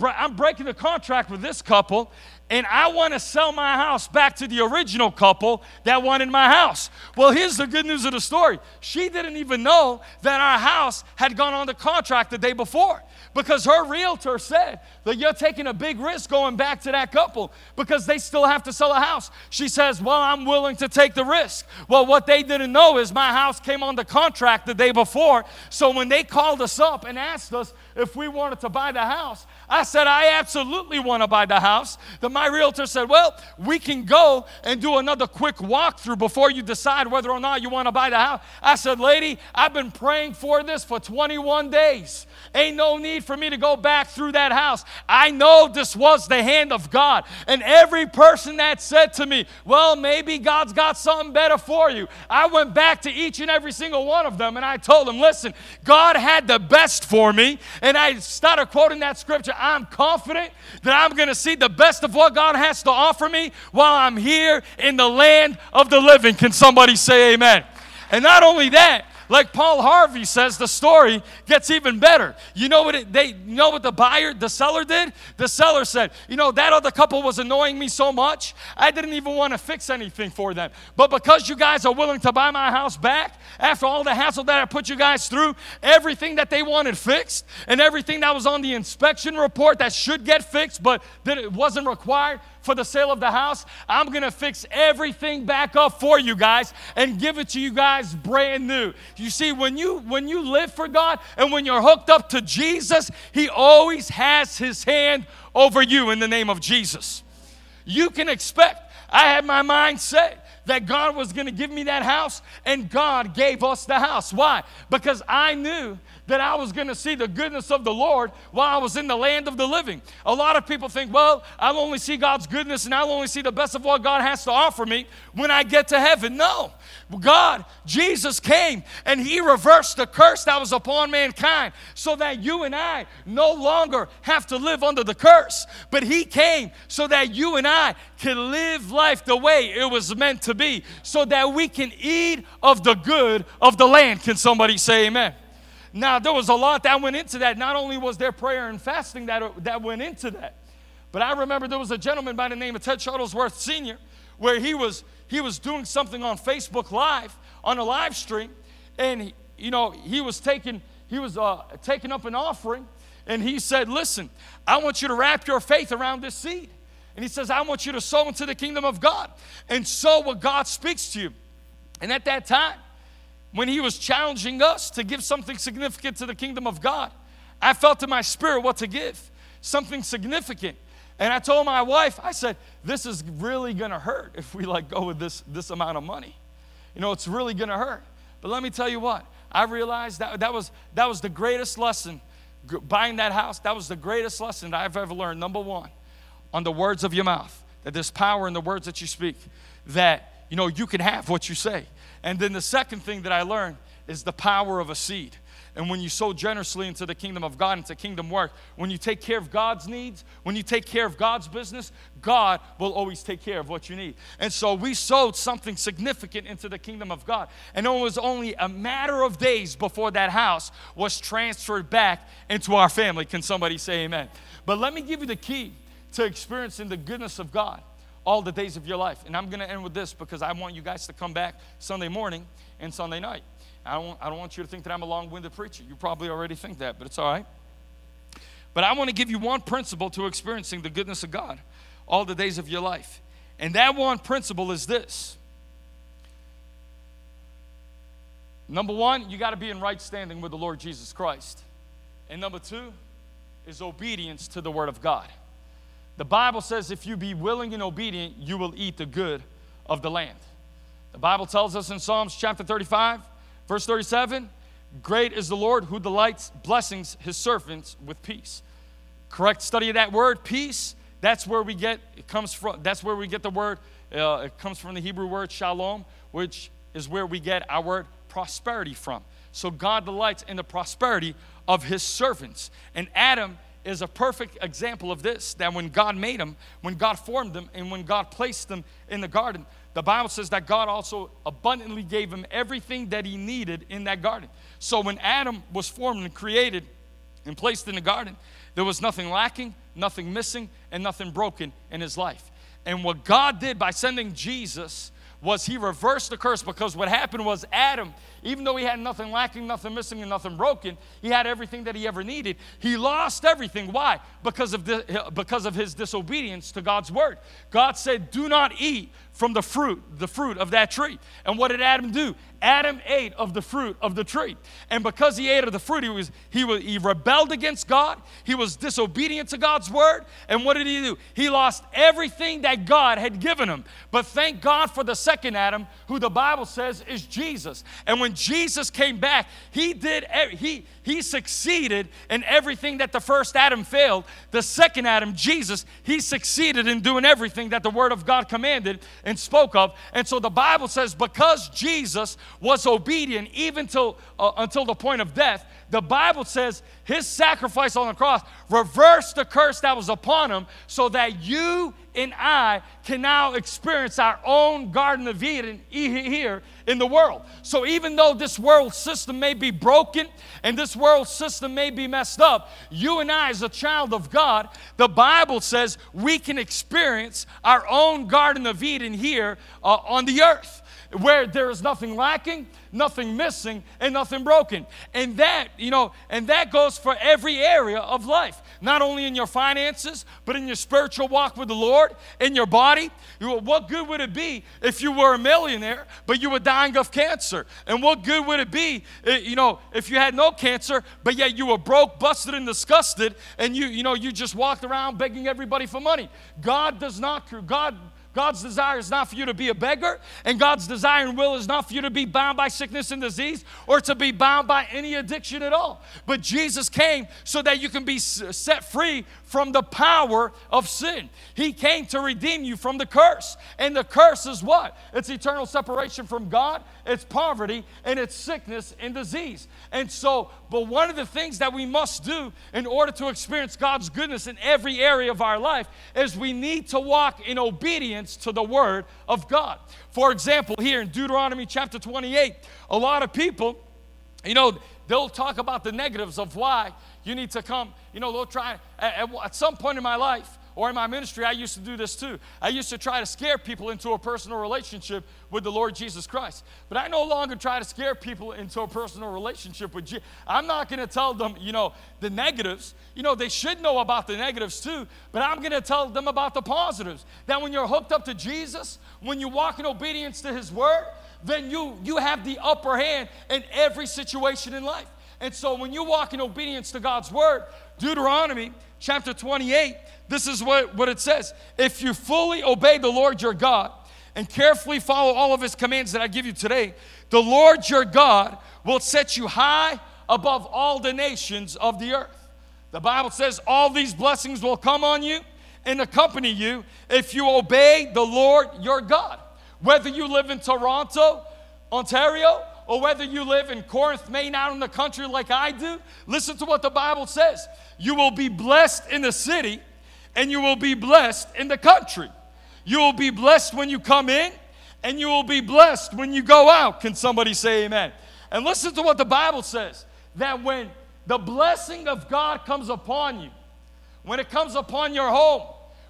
I'm breaking the contract with this couple, and I want to sell my house back to the original couple that wanted my house. Well, here's the good news of the story. She didn't even know that our house had gone on the contract the day before because her realtor said that you're taking a big risk going back to that couple because they still have to sell a house. She says, Well, I'm willing to take the risk. Well, what they didn't know is my house came on the contract the day before. So when they called us up and asked us if we wanted to buy the house, I said, I absolutely want to buy the house. Then my realtor said, Well, we can go and do another quick walkthrough before you decide whether or not you want to buy the house. I said, Lady, I've been praying for this for 21 days. Ain't no need for me to go back through that house. I know this was the hand of God. And every person that said to me, Well, maybe God's got something better for you, I went back to each and every single one of them and I told them, Listen, God had the best for me. And I started quoting that scripture. I'm confident that I'm going to see the best of what God has to offer me while I'm here in the land of the living. Can somebody say amen? And not only that, like Paul Harvey says, the story gets even better. You know what it, they you know what the buyer, the seller did? The seller said, "You know that other couple was annoying me so much, I didn't even want to fix anything for them. But because you guys are willing to buy my house back after all the hassle that I put you guys through, everything that they wanted fixed and everything that was on the inspection report that should get fixed but that it wasn't required, for the sale of the house. I'm to fix everything back up for you guys and give it to you guys brand new. You see, when you when you live for God and when you're hooked up to Jesus, He always has His hand over you in the name of Jesus. You can expect. I had my mind set that God was going to give me that house, and God gave us the house. Why? Because I knew that I was going to see the goodness of the Lord while I was in the land of the living. A lot of people think, well, I'll only see God's goodness and I'll only see the best of what God has to offer me when I get to heaven. No. God, Jesus came and he reversed the curse that was upon mankind so that you and I no longer have to live under the curse. But he came so that you and I can live life the way it was meant to be, so that we can eat of the good of the land. Can somebody say amen? Now, there was a lot that went into that. Not only was there prayer and fasting that, that went into that, but I remember there was a gentleman by the name of Ted Shuttlesworth Sr., where he was, he was doing something on Facebook Live, on a live stream, and, he, you know, he was taking, he was uh, taking up an offering, and he said, listen, I want you to wrap your faith around this seed. And he says, I want you to sow into the kingdom of God and sow what God speaks to you. And at that time, when he was challenging us to give something significant to the kingdom of God, I felt in my spirit what to give something significant. And I told my wife, I said, this is really gonna hurt if we like go with this, this amount of money. You know, it's really gonna hurt. But let me tell you what, I realized that that was, that was the greatest lesson. Buying that house, that was the greatest lesson that I've ever learned. Number one, on the words of your mouth, that there's power in the words that you speak, that, you know, you can have what you say. And then the second thing that I learned is the power of a seed. And when you sow generously into the kingdom of God, into kingdom work, when you take care of God's needs, when you take care of God's business, God will always take care of what you need. And so we sowed something significant into the kingdom of God. And it was only a matter of days before that house was transferred back into our family. Can somebody say amen? But let me give you the key to experiencing the goodness of God all the days of your life. And I'm going to end with this because I want you guys to come back Sunday morning and Sunday night. I don't, I don't want you to think that I'm a long winded preacher. You probably already think that, but it's all right. But I want to give you one principle to experiencing the goodness of God all the days of your life. And that one principle is this Number one, you got to be in right standing with the Lord Jesus Christ. And number two is obedience to the Word of God. The Bible says if you be willing and obedient, you will eat the good of the land. The Bible tells us in Psalms chapter 35, verse 37, great is the Lord who delights blessings his servants with peace. Correct study of that word, peace, that's where we get it comes from that's where we get the word uh, it comes from the Hebrew word shalom, which is where we get our word prosperity from. So God delights in the prosperity of his servants. And Adam is a perfect example of this that when God made him, when God formed him, and when God placed him in the garden, the Bible says that God also abundantly gave him everything that he needed in that garden. So when Adam was formed and created and placed in the garden, there was nothing lacking, nothing missing, and nothing broken in his life. And what God did by sending Jesus was he reversed the curse because what happened was Adam, even though he had nothing lacking, nothing missing, and nothing broken, he had everything that he ever needed. He lost everything. Why? Because of, the, because of his disobedience to God's word. God said, Do not eat from the fruit, the fruit of that tree. And what did Adam do? Adam ate of the fruit of the tree. And because he ate of the fruit, he, was, he, was, he rebelled against God. He was disobedient to God's word. And what did he do? He lost everything that God had given him. But thank God for the second Adam, who the Bible says is Jesus. And when Jesus came back, he did, he, he succeeded in everything that the first Adam failed. The second Adam, Jesus, he succeeded in doing everything that the word of God commanded and spoke of. And so the Bible says, because Jesus was obedient even till, uh, until the point of death, the Bible says his sacrifice on the cross reversed the curse that was upon him so that you and I can now experience our own Garden of Eden here in the world. So even though this world system may be broken and this world system may be messed up, you and I, as a child of God, the Bible says we can experience our own Garden of Eden here uh, on the earth where there is nothing lacking, nothing missing, and nothing broken. And that, you know, and that goes for every area of life, not only in your finances, but in your spiritual walk with the Lord, in your body. What good would it be if you were a millionaire, but you were dying of cancer? And what good would it be, eh, you know, if you had no cancer, but yet you were broke, busted, and disgusted, and you, you know, you just walked around begging everybody for money? God does not, God God's desire is not for you to be a beggar, and God's desire and will is not for you to be bound by sickness and disease or to be bound by any addiction at all. But Jesus came so that you can be set free from the power of sin. He came to redeem you from the curse. And the curse is what? It's eternal separation from God, it's poverty, and it's sickness and disease. And so, but one of the things that we must do in order to experience God's goodness in every area of our life is we need to walk in obedience to the word of God. For example, here in Deuteronomy chapter 28, a lot of people, you know, they'll talk about the negatives of why you need to come. You know, they'll try, at, at some point in my life, or in my ministry, I used to do this too. I used to try to scare people into a personal relationship with the Lord Jesus Christ. But I no longer try to scare people into a personal relationship with Jesus. I'm not going to tell them, you know, the negatives. You know, they should know about the negatives too, but I'm going to tell them about the positives. That when you're hooked up to Jesus, when you walk in obedience to His Word, then you, you have the upper hand in every situation in life. And so when you walk in obedience to God's Word, Deuteronomy chapter 28, this is what, what it says. If you fully obey the Lord your God and carefully follow all of his commands that I give you today, the Lord your God will set you high above all the nations of the earth. The Bible says all these blessings will come on you and accompany you if you obey the Lord your God. Whether you live in Toronto, Ontario, or whether you live in Corinth, Maine, out in the country like I do, listen to what the Bible says. You will be blessed in the city and you will be blessed in the country. You will be blessed when you come in and you will be blessed when you go out. Can somebody say amen? And listen to what the Bible says that when the blessing of God comes upon you, when it comes upon your home,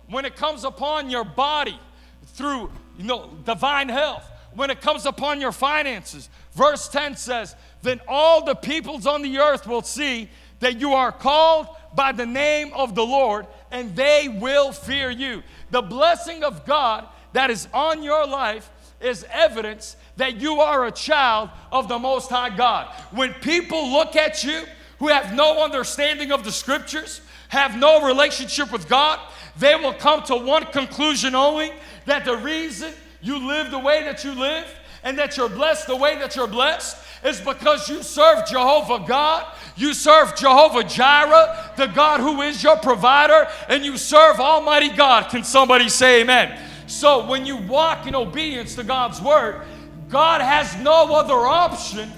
when it comes upon your body through you know divine health, when it comes upon your finances, verse 10 says, then all the peoples on the earth will see that you are called by the name of the Lord, and they will fear you. The blessing of God that is on your life is evidence that you are a child of the Most High God. When people look at you who have no understanding of the scriptures, have no relationship with God, they will come to one conclusion only that the reason you live the way that you live and that you're blessed the way that you're blessed is because you serve Jehovah God you serve Jehovah Jireh, the God who is your provider, and you serve Almighty God. Can somebody say amen? So when you walk in obedience to God's word, God has no other option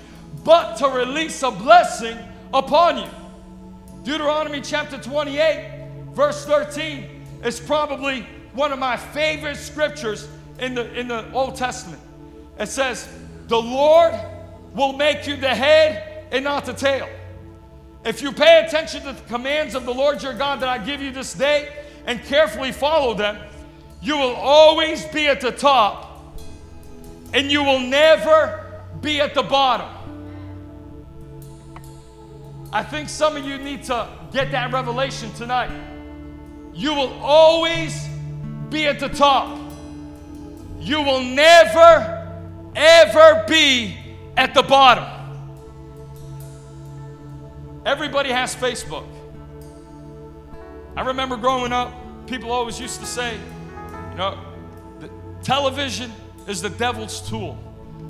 but to release a blessing upon you. Deuteronomy chapter 28, verse 13 is probably one of my favorite scriptures in the, in the Old Testament. It says, The Lord will make you the head and not the tail. If you pay attention to the commands of the Lord your God that I give you this day and carefully follow them, you will always be at the top and you will never be at the bottom. I think some of you need to get that revelation tonight. You will always be at the top. You will never, ever be at the bottom. Everybody has Facebook. I remember growing up, people always used to say, you know, television is the devil's tool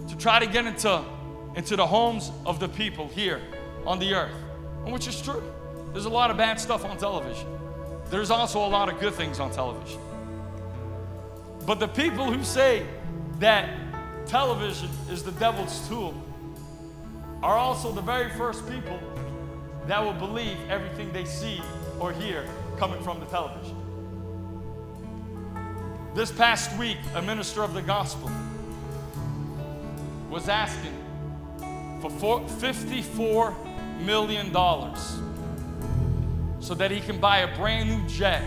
to try to get into, into the homes of the people here on the earth. Which is true. There's a lot of bad stuff on television. There's also a lot of good things on television. But the people who say that television is the devil's tool are also the very first people that will believe everything they see or hear coming from the television. This past week, a minister of the gospel was asking for $54 million so that he can buy a brand new jet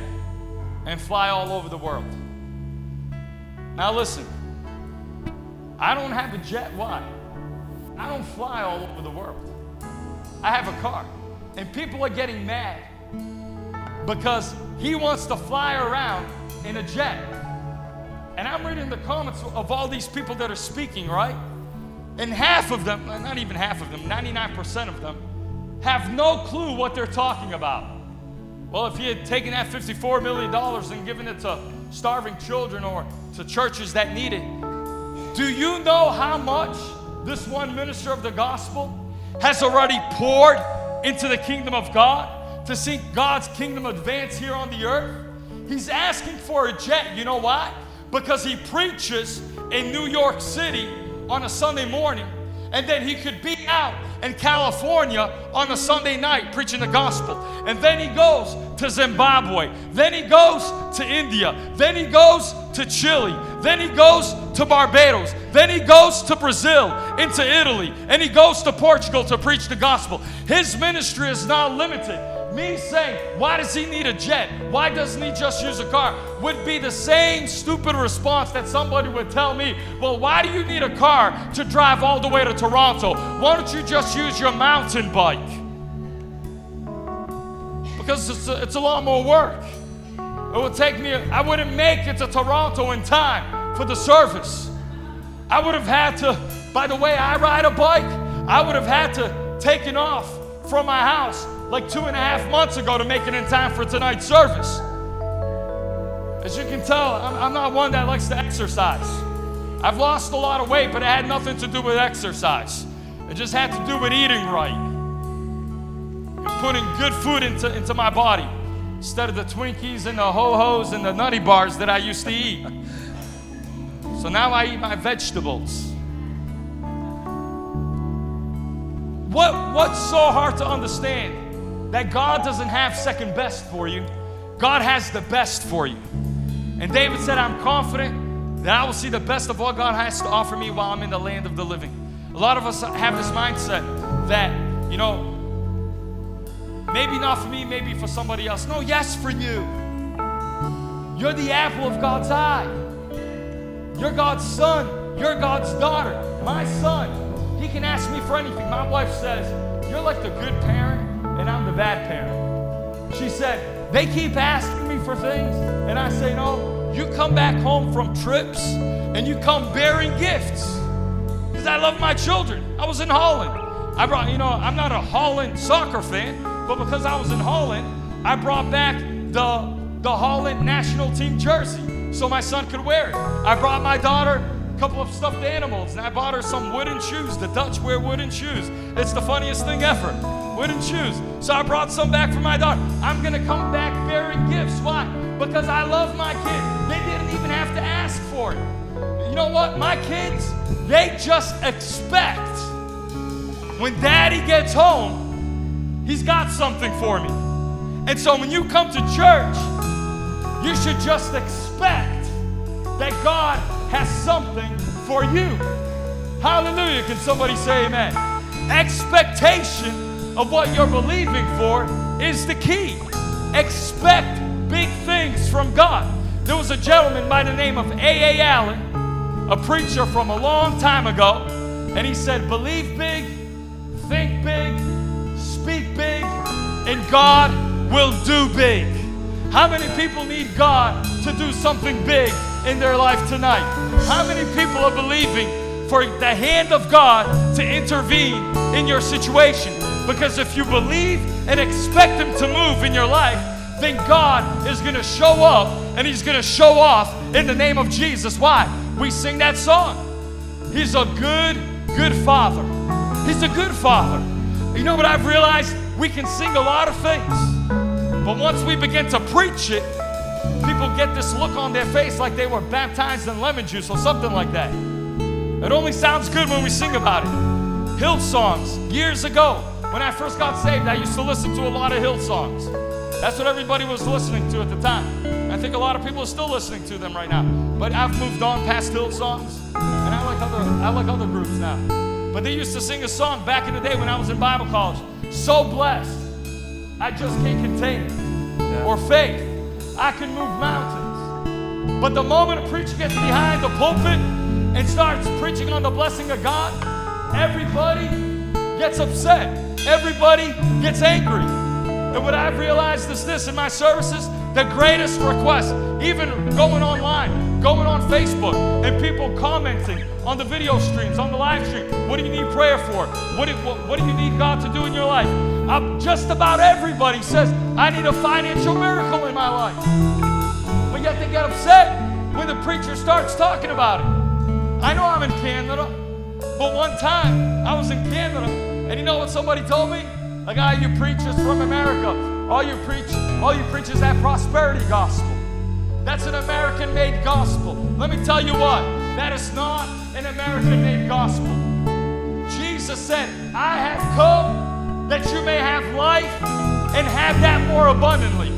and fly all over the world. Now, listen, I don't have a jet. Why? I don't fly all over the world. I have a car. And people are getting mad because he wants to fly around in a jet. And I'm reading the comments of all these people that are speaking, right? And half of them, not even half of them, 99% of them, have no clue what they're talking about. Well, if he had taken that $54 million and given it to starving children or to churches that need it, do you know how much this one minister of the gospel has already poured into the kingdom of God to see God's kingdom advance here on the earth? He's asking for a jet. You know why? Because he preaches in New York City on a Sunday morning, and then he could be out in California on a Sunday night preaching the gospel. And then he goes to Zimbabwe. Then he goes to India. Then he goes to Chile. Then he goes to Barbados. Then he goes to Brazil, into Italy. And he goes to Portugal to preach the gospel. His ministry is not limited me saying, Why does he need a jet? Why doesn't he just use a car? would be the same stupid response that somebody would tell me, Well, why do you need a car to drive all the way to Toronto? Why don't you just use your mountain bike? Because it's a, it's a lot more work. It would take me, I wouldn't make it to Toronto in time for the service. I would have had to, by the way I ride a bike, I would have had to taken off from my house like two and a half months ago to make it in time for tonight's service. As you can tell, I'm, I'm not one that likes to exercise. I've lost a lot of weight, but it had nothing to do with exercise. It just had to do with eating right and putting good food into, into my body instead of the Twinkies and the ho hos and the nutty bars that I used to eat. So now I eat my vegetables. What, what's so hard to understand? that God doesn't have second best for you, God has the best for you. And David said, I'm confident that I will see the best of what God has to offer me while I'm in the land of the living. A lot of us have this mindset that, you know, maybe not for me, maybe for somebody else. No, yes, for you. You're the apple of God's eye. You're God's son. You're God's daughter. My son, he can ask me for anything. My wife says, You're like the good parent and I'm the bad parent. She said, They keep asking me for things, and I say, No, you come back home from trips and you come bearing gifts. Because I love my children. I was in Holland. I brought, you know, I'm not a Holland soccer fan, but because I was in Holland, I brought back the, the Holland national team jersey so my son could wear it. I brought my daughter couple of stuffed animals and I bought her some wooden shoes. The Dutch wear wooden shoes. It's the funniest thing ever wooden shoes. So I brought some back for my daughter. I'm to come back bearing gifts. Why? Because I love my kids. They didn't even have to ask for it. You know what? My kids, they just expect when daddy gets home, he's got something for me. And so when you come to church, you should just expect that God has something for you. Hallelujah. Can somebody say amen? Expectation of what you're believing for is the key. Expect big things from God. There was a gentleman by the name of A.A. Allen, a preacher from a long time ago, and he said, Believe big, think big, speak big, and God will do big. How many people need God to do something big in their life tonight? How many people are believing for the hand of God to intervene in your situation? Because if you believe and expect Him to move in your life, then God is going to show up and He's going to show off in the name of Jesus. Why? We sing that song. He's a good, good Father. He's a good Father. You know what I've realized? We can sing a lot of things, but once we begin to preach it, people get this look on their face like they were baptized in lemon juice or something like that. It only sounds good when we sing about it. Hillsongs, years ago, when I first got saved, I used to listen to a lot of Hillsongs. That's what everybody was listening to at the time. I think a lot of people are still listening to them right now. But I've moved on past Hillsongs, and I like other I like other groups now. But they used to sing a song back in the day when I was in Bible college. So blessed, I just can't contain it. Yeah. Or faith, I can move mountains. But the moment a preacher gets behind the pulpit and starts preaching on the blessing of God, everybody gets upset everybody gets angry. And what I've realized is this in my services the greatest request, even going online, going on Facebook, and people commenting on the video streams, on the live stream. What do you need prayer for? What do, what, what do you need God to do in your life? Uh, just about everybody says, I need a financial miracle in my life. But yet they get upset when the preacher starts talking about it. I know I'm in Canada, but one time I was in Canada, and you know what somebody told me? A guy you preachers from America, all you preach, all you preach is that prosperity gospel. That's an American made gospel. Let me tell you what, that is not an American made gospel. Jesus said, I have come that you may have life and have that more abundantly.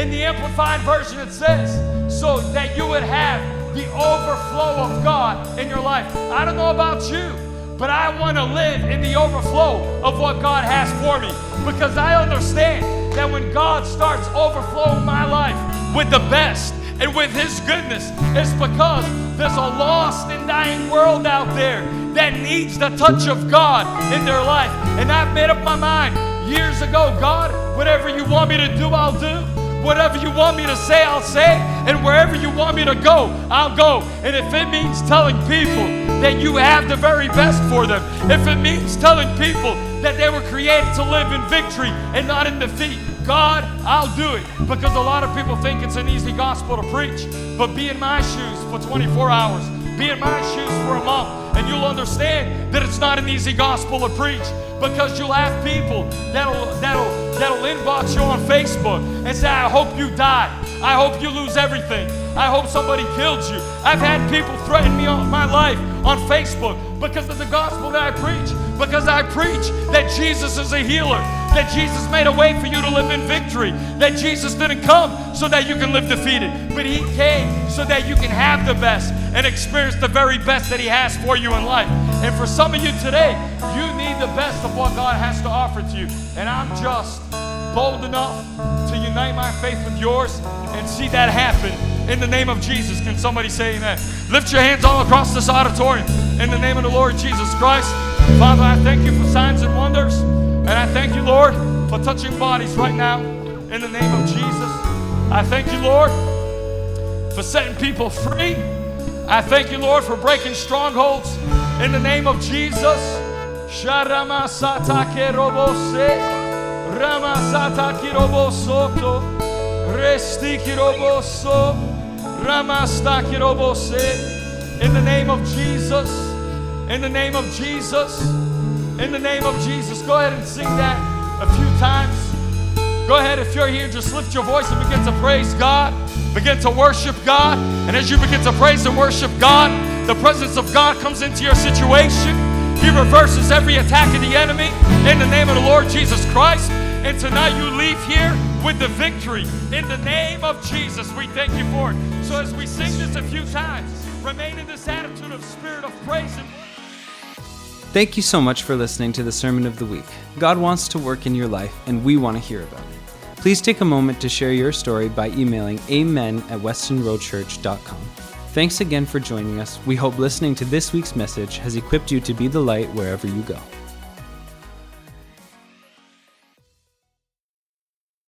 In the Amplified Version, it says, so that you would have the overflow of God in your life. I don't know about you, but I want to live in the overflow of what God has for me because I understand that when God starts overflowing my life with the best, and with His goodness It's because there's a lost and dying world out there that needs the touch of God in their life. And I've made up my mind years ago God, whatever you want me to do, I'll do. Whatever you want me to say, I'll say. And wherever you want me to go, I'll go. And if it means telling people that you have the very best for them, if it means telling people that they were created to live in victory and not in defeat, God, I'll do it. Because a lot of people think it's an easy gospel to preach. But be in my shoes for 24 hours, be in my shoes for a month, and you'll understand that it's not an easy gospel to preach. Because you'll have people that'll that'll that'll inbox you on Facebook and say, I hope you die. I hope you lose everything. I hope somebody killed you. I've had people threaten me on my life on Facebook because of the gospel that I preach. Because I preach that Jesus is a healer, that Jesus made a way for you to live in victory, that Jesus didn't come so that you can live defeated, but He came so that you can have the best and experience the very best that He has for you in life. And for some of you today, you need the best of what God has to offer to you. And I'm just bold enough to unite my faith with yours and see that happen in the name of Jesus. Can somebody say amen? Lift your hands all across this auditorium in the name of the Lord Jesus Christ. Father, I thank you for signs and wonders. And I thank you, Lord, for touching bodies right now in the name of Jesus. I thank you, Lord, for setting people free. I thank you, Lord, for breaking strongholds in the name of Jesus. Sharamasatake robose, Ramasataki robosoto, Restiki roboso, Ramastaki robose. In the name of Jesus, in the name of Jesus, in the name of Jesus. Go ahead and sing that a few times. Go ahead, if you're here, just lift your voice and begin to praise God. Begin to worship God. And as you begin to praise and worship God, the presence of God comes into your situation. He reverses every attack of the enemy in the name of the Lord Jesus Christ. And tonight you leave here with the victory in the name of Jesus. We thank you for it. So as we sing this a few times, remain in this attitude of spirit of praise and Thank you so much for listening to the Sermon of the Week. God wants to work in your life, and we want to hear about it. Please take a moment to share your story by emailing amen at westonroadchurch.com. Thanks again for joining us. We hope listening to this week's message has equipped you to be the light wherever you go.